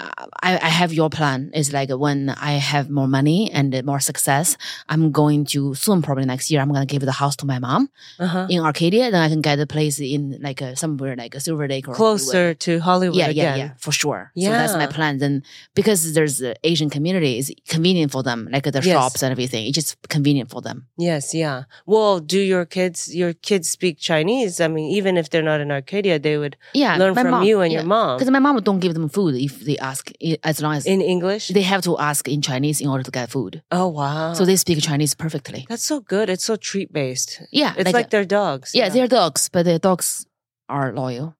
S1: I, I have your plan. It's like when I have more money and uh, more success, I'm going to soon, probably next year, I'm going to give the house to my mom
S2: uh-huh.
S1: in Arcadia. Then I can get a place in like uh, somewhere like a Silver Lake or
S2: closer
S1: Hollywood.
S2: to Hollywood
S1: Yeah,
S2: again
S1: yeah, yeah, for sure. So that's my plan. Then because there's the Asian community, it's convenient for them, like the
S2: Yes.
S1: shops and everything. It's just convenient for them.
S2: Yes, yeah. Well, do your kids your kids speak Chinese? I mean, even if they're not in Arcadia, they would
S1: Yeah,
S2: learn from
S1: mom-
S2: you and
S1: yeah.
S2: your mom
S1: Because my mom don't give them food if they ask, as long as
S2: in English.
S1: they have to ask in Chinese in order to get food.
S2: oh wow!
S1: So they speak Chinese perfectly.
S2: that's so good. It's so treat based.
S1: Yeah,
S2: It's like, their dogs.
S1: yeah, they're dogs, but their dogs are loyal.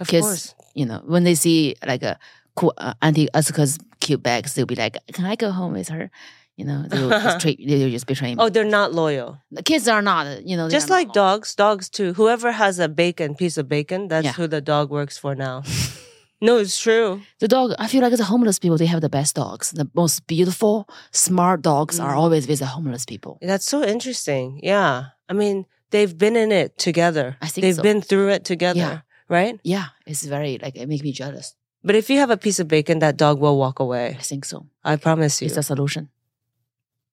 S2: of course.
S1: you know, when they see like a cool uh, Auntie Atsuko's cute bags, they'll be like, "Can I go home with her?" You know, they'll just treat, they'll just betray me.
S2: Oh, they're not loyal.
S1: the kids are not. You know,
S2: Just like
S1: loyal.
S2: dogs, dogs too. Whoever has a bacon piece of bacon, that's
S1: Yeah.
S2: who the dog works for now. no, it's true.
S1: The dog. I feel like the homeless people they have the best dogs. The most beautiful, smart dogs are
S2: Mm.
S1: always with the homeless people.
S2: That's so interesting. Yeah, I mean, they've been in it together.
S1: I think
S2: they've
S1: so.
S2: been through it together,
S1: Yeah.
S2: right?
S1: Yeah, it's very like it makes me jealous.
S2: But if you have a piece of bacon, that dog will walk away.
S1: I think so.
S2: I promise you.
S1: It's a solution.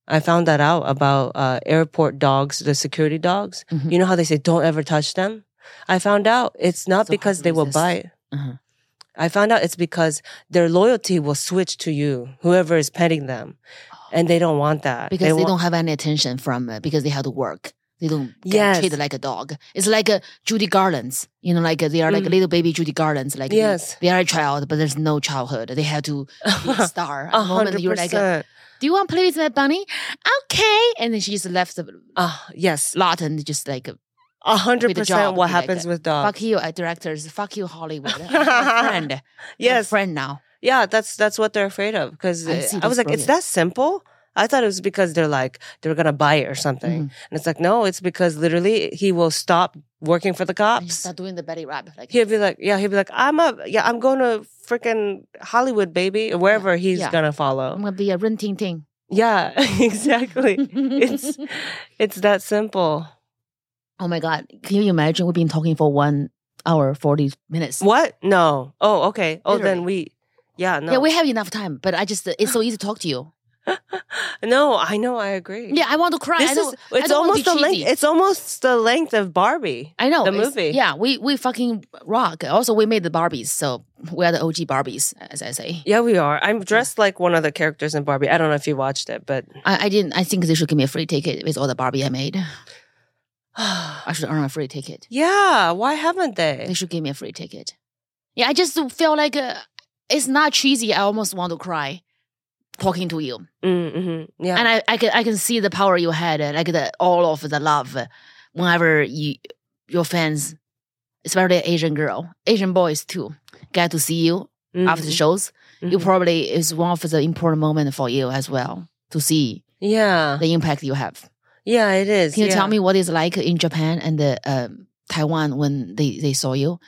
S2: I found that out about uh, airport dogs, the security dogs.
S1: Mhm.
S2: You know how they say don't ever touch them? I found out it's not
S1: So
S2: because they will bite.
S1: Uh-huh.
S2: I found out it's because their loyalty will switch to you, whoever is petting them, and they don't want that
S1: because they,
S2: want-
S1: don't have any attention from uh, because they have to work. They don't get
S2: Yes.
S1: treated like a dog. It's like a Judy Garlands. You know, like uh, they are like
S2: Mm.
S1: little baby Judy Garlands. Like they-
S2: Yes.
S1: they, are a child, but there's no childhood. They have to be a star.
S2: A
S1: the moment you're like, uh, do you want to play with my bunny? Okay. And then she just left the
S2: Ah, yes,
S1: lot and just like,
S2: a hundred percent. What
S1: be like
S2: happens with dogs?
S1: fuck you, uh, directors. Fuck you, Hollywood. Friend.
S2: Yes,
S1: friend now.
S2: yeah, that's that's what they're afraid of. Because
S1: I
S2: I, was like, it's that simple. I thought it was because they're like they're gonna buy it or something,
S1: Mhm.
S2: and it's like no, it's because literally he will stop working for the cops.
S1: start doing the Betty rap. Like,
S2: He'll be like, yeah, he'll be like, I'm a, yeah, I'm going to freaking Hollywood, baby, or wherever he's
S1: yeah.
S2: gonna follow.
S1: I'm going to be a Rin Tin Tin.
S2: Yeah, exactly. it's it's that simple.
S1: Oh my God. Can you imagine? We've been talking for one hour, 40 minutes.
S2: What? No. Oh, okay. Oh,
S1: Literally.
S2: then we, yeah, no.
S1: Yeah, we have enough time, but I just, it's so easy to talk to you.
S2: no, I know, I agree.
S1: Yeah, I want to cry.
S2: This is it's almost the length it's almost the length of Barbie.
S1: I know
S2: the movie.
S1: Yeah, we we fucking rock. Also, we made the Barbies, so we are the OG Barbies, as I say.
S2: Yeah, we are. I'm dressed like one of the characters in Barbie. I don't know if you watched it, but
S1: I, I didn't. I think they should give me a free ticket with all the Barbie I made. I should earn a free ticket.
S2: yeah, why haven't
S1: They
S2: they?
S1: should give me a free ticket. Yeah, I just feel like uh, it's not cheesy. I almost want to cry talking to you,
S2: Mm-hmm. Yeah.
S1: and I, I can I can see the power you had, uh, like the all of the love. uh, Whenever you your fans, especially Asian girl, Asian boys too, get to see you after the
S2: Mhm.
S1: shows. You
S2: Mhm.
S1: probably is one of the important moment for you as well to see
S2: Yeah.
S1: the impact you have.
S2: Yeah, it is.
S1: Can you
S2: yeah.
S1: tell me what it's like in Japan and the, um, Taiwan when they, they saw you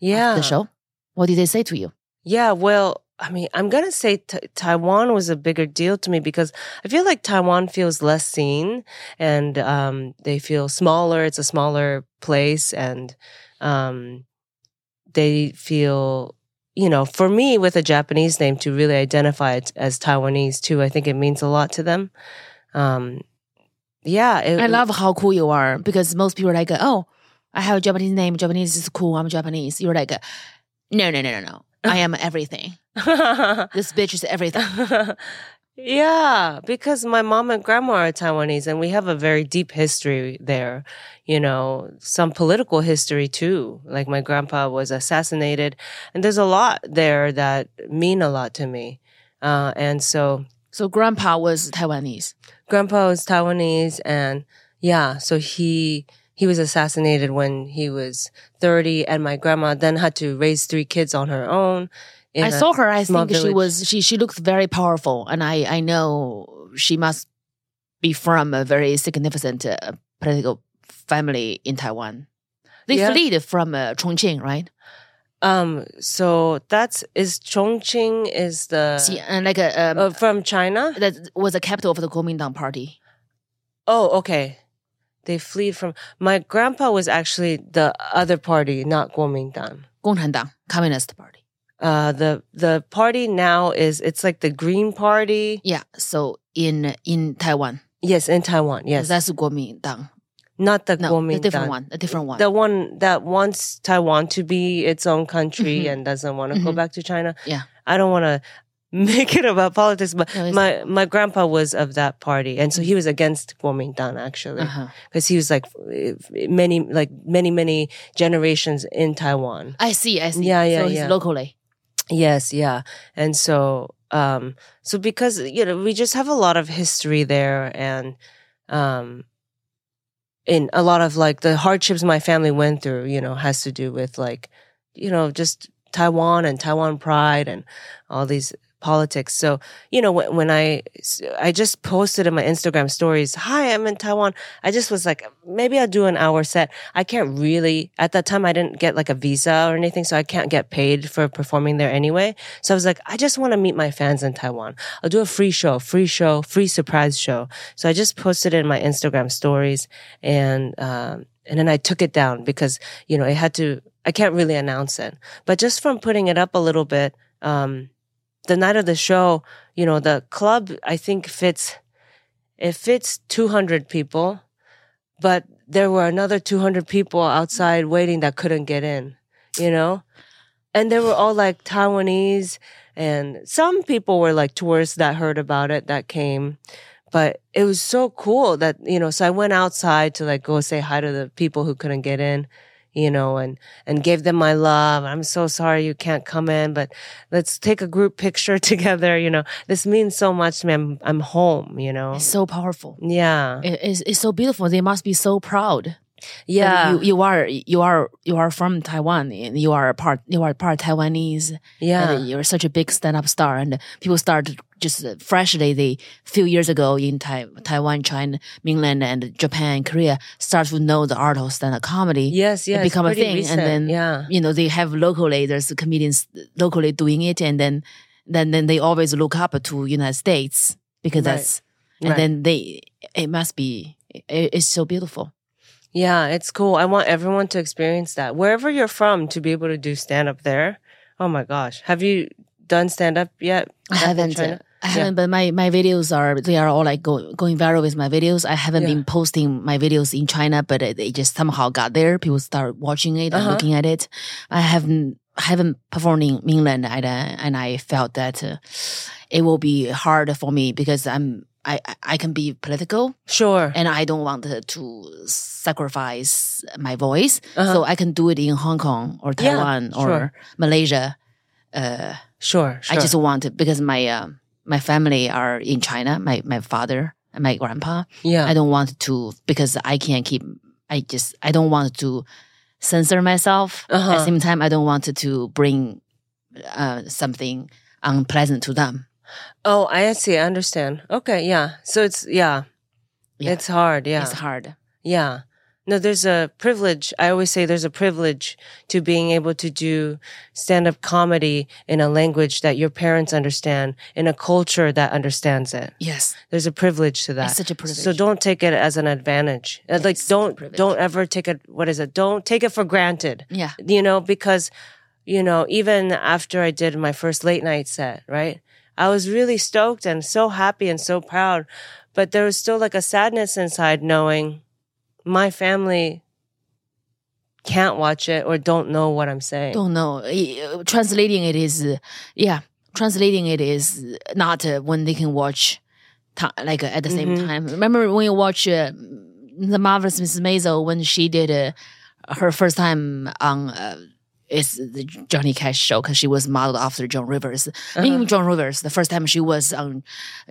S2: Yeah.
S1: the show? What did they say to you?
S2: Yeah, well, I mean, I'm going to say t- Taiwan was a bigger deal to me because I feel like Taiwan feels less seen and um, they feel smaller. It's a smaller place and um, they feel, you know, for me with a Japanese name to really identify it as Taiwanese too, I think it means a lot to them. Um, yeah. It,
S1: I love how cool you are because most people are like, oh, I have a Japanese name. Japanese is cool. I'm Japanese. You're like, no, no, no, no, no. I am everything. This bitch is everything.
S2: yeah, because my mom and grandma are Taiwanese and we have a very deep history there. You know, some political history too. Like my grandpa was assassinated and there's a lot there that mean a lot to me. Uh, and so
S1: So grandpa was Taiwanese.
S2: grandpa was Taiwanese and yeah, so he, he was assassinated when he was 30 and my grandma then had to raise three kids on her own.
S1: I saw her. I think
S2: village.
S1: she was she she looked very powerful, and I I know she must be from a very significant uh, political family in Taiwan. They
S2: yeah.
S1: fled from uh, Chongqing, right?
S2: Um, so that's is Chongqing is the
S1: and like a, um,
S2: uh, from China
S1: that was the capital of the Kuomintang Party.
S2: Oh, okay. They fled from my grandpa was actually the other party, not Kuomintang.
S1: Kuomintang, Communist Party.
S2: Uh, the the party now is it's like the Green Party.
S1: Yeah, so in in Taiwan,
S2: Yes, in Taiwan. Yes,
S1: that's Kuomintang.
S2: not the
S1: No,
S2: Kuomintang.
S1: a different one. A different one.
S2: The one that wants Taiwan to be its own country
S1: Mhm.
S2: and doesn't want to go
S1: Mhm.
S2: back to China.
S1: Yeah.
S2: I don't want to make it about politics, but
S1: No,
S2: my my grandpa was of that party, and so he was against Kuomintang actually.
S1: uh-huh.
S2: because he was like many like many many generations in Taiwan.
S1: I see. I see.
S2: Yeah, yeah,
S1: So he's
S2: yeah.
S1: locally.
S2: Yes, yeah. And so um so because you know we just have a lot of history there and um in a lot of like the hardships my family went through, you know, has to do with like you know just Taiwan and Taiwan pride and all these politics. So, you know, when, when I, I just posted in my Instagram stories, hi, I'm in Taiwan. I just was like, maybe I'll do an hour set. I can't really, at that time, I didn't get like a visa or anything. So I can't get paid for performing there anyway. So I was like, I just want to meet my fans in Taiwan. I'll do a free show, free show, free surprise show. So I just posted in my Instagram stories and, um, and then I took it down because, you know, it had to, I can't really announce it. But just from putting it up a little bit, um, the night of the show, you know, the club I think fits it fits 200 people, but there were another 200 people outside waiting that couldn't get in, you know? And they were all like Taiwanese and some people were like tourists that heard about it that came. But it was so cool that, you know, so I went outside to like go say hi to the people who couldn't get in you know, and, and gave them my love. I'm so sorry you can't come in, but let's take a group picture together. You know, this means so much to me. I'm, I'm home, you know?
S1: It's so powerful.
S2: Yeah.
S1: It- it's, it's so beautiful. They must be so proud.
S2: Yeah.
S1: you, you are you are you are from Taiwan and you are a part you are part Taiwanese.
S2: yeah.
S1: you're such a big stand up star, and people started just freshly. They few years ago in Tai- Taiwan, China, mainland, and Japan, Korea start to know the art of stand up comedy.
S2: yes.
S1: it
S2: Yeah.
S1: become a thing,
S2: recent.
S1: and then
S2: yeah.
S1: you know they have locally. There's comedians locally doing it, and then then then they always look up to United States because
S2: Right.
S1: that's and
S2: Right.
S1: then they it must be it, it's so beautiful.
S2: Yeah. It's cool. I want everyone to experience that. Wherever you're from, to be able to do stand up there. Oh my gosh. Have you done stand up yet?
S1: I haven't.
S2: China?
S1: I haven't, but my, my videos are they are all like go, going viral with my videos. I haven't
S2: Yeah.
S1: been posting my videos in China, but it, it just somehow got there. People start watching it and
S2: Uh-huh.
S1: looking at it. I haven't haven't performed in mainland, and, I- and I felt that uh, it will be hard for me because I'm I I- can be political
S2: Sure.
S1: and I don't want to, to sacrifice my voice,
S2: Uh-huh.
S1: so I can do it in Hong Kong or
S2: Yeah,
S1: Taiwan or
S2: sure.
S1: Malaysia. Uh,
S2: Sure. Sure.
S1: I just want to because my uh, my family are in China. My my father and my grandpa.
S2: yeah.
S1: I don't want to because I can't keep. I just I don't want to censor myself. At
S2: Uh-huh.
S1: the same time, I don't want to, to bring uh, something unpleasant to them.
S2: oh, I see. I understand. Okay. Yeah. So it's yeah.
S1: Yeah.
S2: It's hard. Yeah.
S1: It's hard.
S2: Yeah. No, there's a privilege. I always say there's a privilege to being able to do stand up comedy in a language that your parents understand, in a culture that understands it.
S1: Yes,
S2: There's a privilege to that.
S1: it's such a privilege.
S2: So don't take it as an advantage. Uh, Like
S1: It's a
S2: don't don't ever take it what is it? Don't take it for granted.
S1: yeah,
S2: You know, because you know, even after I did my first late night set, right? I was really stoked and so happy and so proud, but there was still like a sadness inside knowing my family can't watch it or don't know what I'm saying.
S1: don't know. Uh, Translating it is, uh, yeah, translating it is not uh, when they can watch, ti like uh, at the same
S2: Mhm.
S1: time. Remember when you watch uh, the marvelous Mrs. Maisel when she did uh, her first time on. It's the Johnny Cash show because she was modeled after Joan Rivers.
S2: Uh-huh.
S1: Joan Rivers, the first time she was on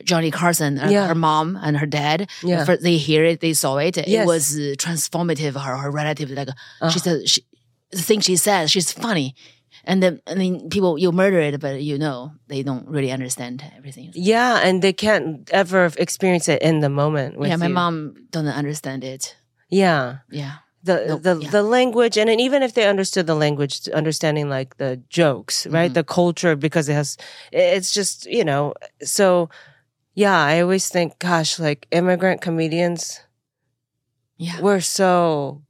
S1: Johnny Carson, uh,
S2: Yeah.
S1: her mom and her dad,
S2: Yeah.
S1: first, they hear it, they saw it. It was uh, transformative. Her, her relative, like
S2: Uh-huh.
S1: she said, she, the thing she says, she's funny. And then, I mean, people, you murder it, but you know, they don't really understand everything.
S2: Yeah, and they can't ever experience it in the moment. With
S1: yeah, my
S2: you.
S1: mom doesn't understand it.
S2: Yeah.
S1: Yeah.
S2: The
S1: Nope,
S2: the
S1: yeah.
S2: the language and then even if they understood the language understanding like the jokes right
S1: Mm-hmm.
S2: the culture because it has it's just you know so yeah i always think gosh like immigrant comedians
S1: Yeah.
S2: we're so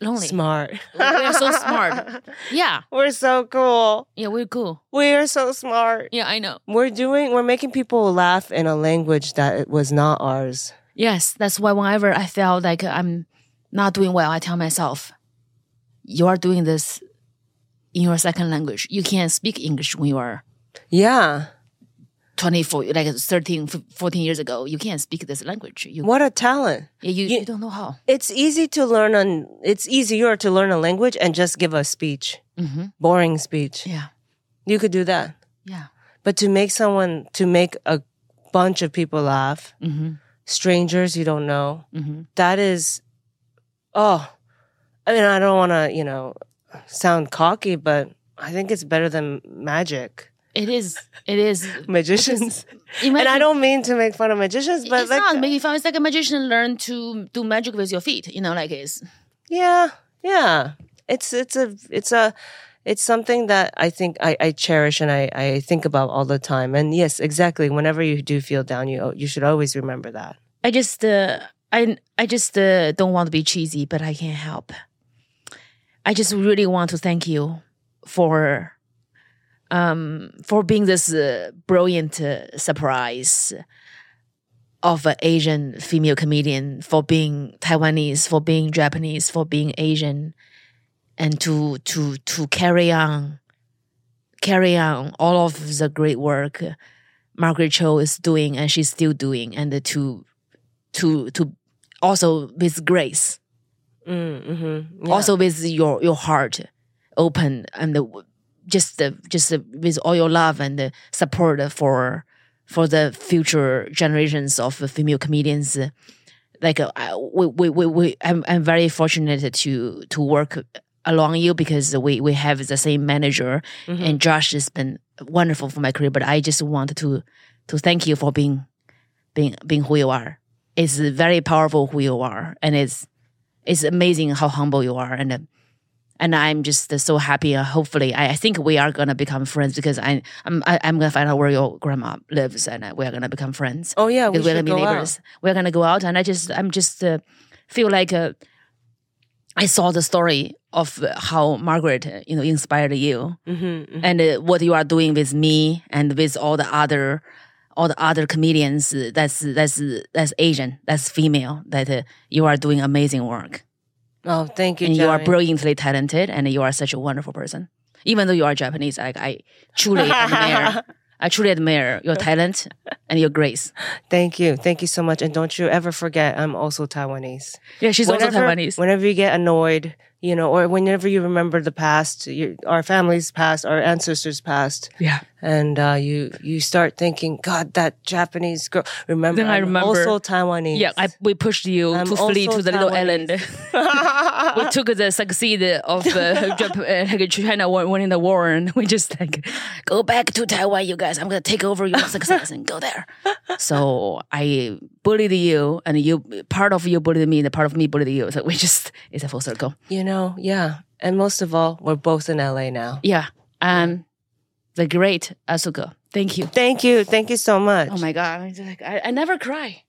S1: lonely.
S2: smart
S1: We are so smart. Yeah.
S2: we're so cool
S1: Yeah, we're cool.
S2: we are so smart
S1: Yeah, I know.
S2: we're doing we're making people laugh in a language that was not ours
S1: Yes, that's why whenever I felt like I'm not doing well, I tell myself, you are doing this in your second language. You can't speak English when you are
S2: yeah
S1: 24, like 13, 14 years ago. You can't speak this language. You,
S2: what a talent
S1: you, you,
S2: You-
S1: don't know how.
S2: it's easy to learn on it's easier to learn a language and just give a speech
S1: hmm
S2: boring speech
S1: Yeah.
S2: you could do that
S1: Yeah.
S2: but to make someone to make a bunch of people laugh
S1: hmm
S2: strangers you don't know
S1: hmm
S2: that is oh i mean i don't want to you know sound cocky but i think it's better than magic
S1: It is. It is.
S2: magicians and i don't mean to make fun of magicians but
S1: it's
S2: like
S1: not making fun. It's like a magician learn to do magic with your feet. You know, like it's.
S2: Yeah, yeah. It's it's a it's a it's something that I think I, I cherish and I, I think about all the time. And yes, exactly. Whenever you do feel down, you you should always remember that.
S1: I just uh, I I just uh, don't want to be cheesy, but I can't help. I just really want to thank you for um for being this uh, brilliant uh, surprise of an Asian female comedian, for being Taiwanese, for being Japanese, for being Asian, and to to to carry on carry on all of the great work Margaret Cho is doing and she's still doing, and to to to also with grace,
S2: Mm, hmm
S1: also with your your heart open and the, just the, just the, with all your love and the support for for the future generations of female comedians. Like uh, I- we, we, we, we I'm, I'm very fortunate to to work along you because we we have the same manager
S2: Mm-hmm.
S1: and Josh has been wonderful for my career. But I just wanted to to thank you for being being being who you are. It's very powerful who you are, and it's it's amazing how humble you are, and and I'm just so happy. Uh, hopefully, I, I think we are gonna become friends because I I'm I, I'm gonna find out where your grandma lives, and uh, we are gonna become friends.
S2: Oh yeah, we
S1: we're gonna be neighbors. We're gonna go out, and I just I'm just uh, feel like uh, I saw the story of how Margaret, uh, you know, inspired you
S2: out. hmm
S1: and uh, what you are doing with me and with all the other all the other comedians that's that's that's Asian, that's female, that uh, you are doing amazing work
S2: Oh, thank you,
S1: and you are brilliantly talented, and you are such a wonderful person. Even though you are Japanese, like I truly admire. I truly admire your talent and your grace.
S2: Thank you. Thank you so much. And don't you ever forget, I'm also Taiwanese.
S1: Yeah, she's also Taiwanese.
S2: Whenever you get annoyed, you know, or whenever you remember the past, your, our family's past, our ancestors' past,
S1: yeah.
S2: and uh, you you start thinking, God, that Japanese girl. Remember,
S1: Then I remember-
S2: also Taiwanese.
S1: Yeah, I, we pushed you
S2: I'm
S1: to flee to the little island. we took the succeed of uh, Jap- uh, like China winning the war, and we just like go back to Taiwan, you guys. I'm gonna take over your success and go there. So I bullied you, and you part of you bullied me, and part of me bullied you. So we just it's a full circle.
S2: you know, yeah. And most of all, we're both in LA now.
S1: Yeah, um, the great Atsuko. Thank you.
S2: Thank you. Thank you so much.
S1: Oh my god, I, like, I, I never cry.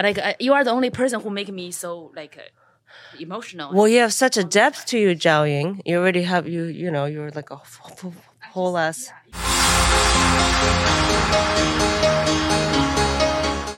S1: Like I, you are the only person who make me so like uh, emotional.
S2: Well, you have such a depth to you, Jiaoying. You already have you, you know, you're like a whole ass.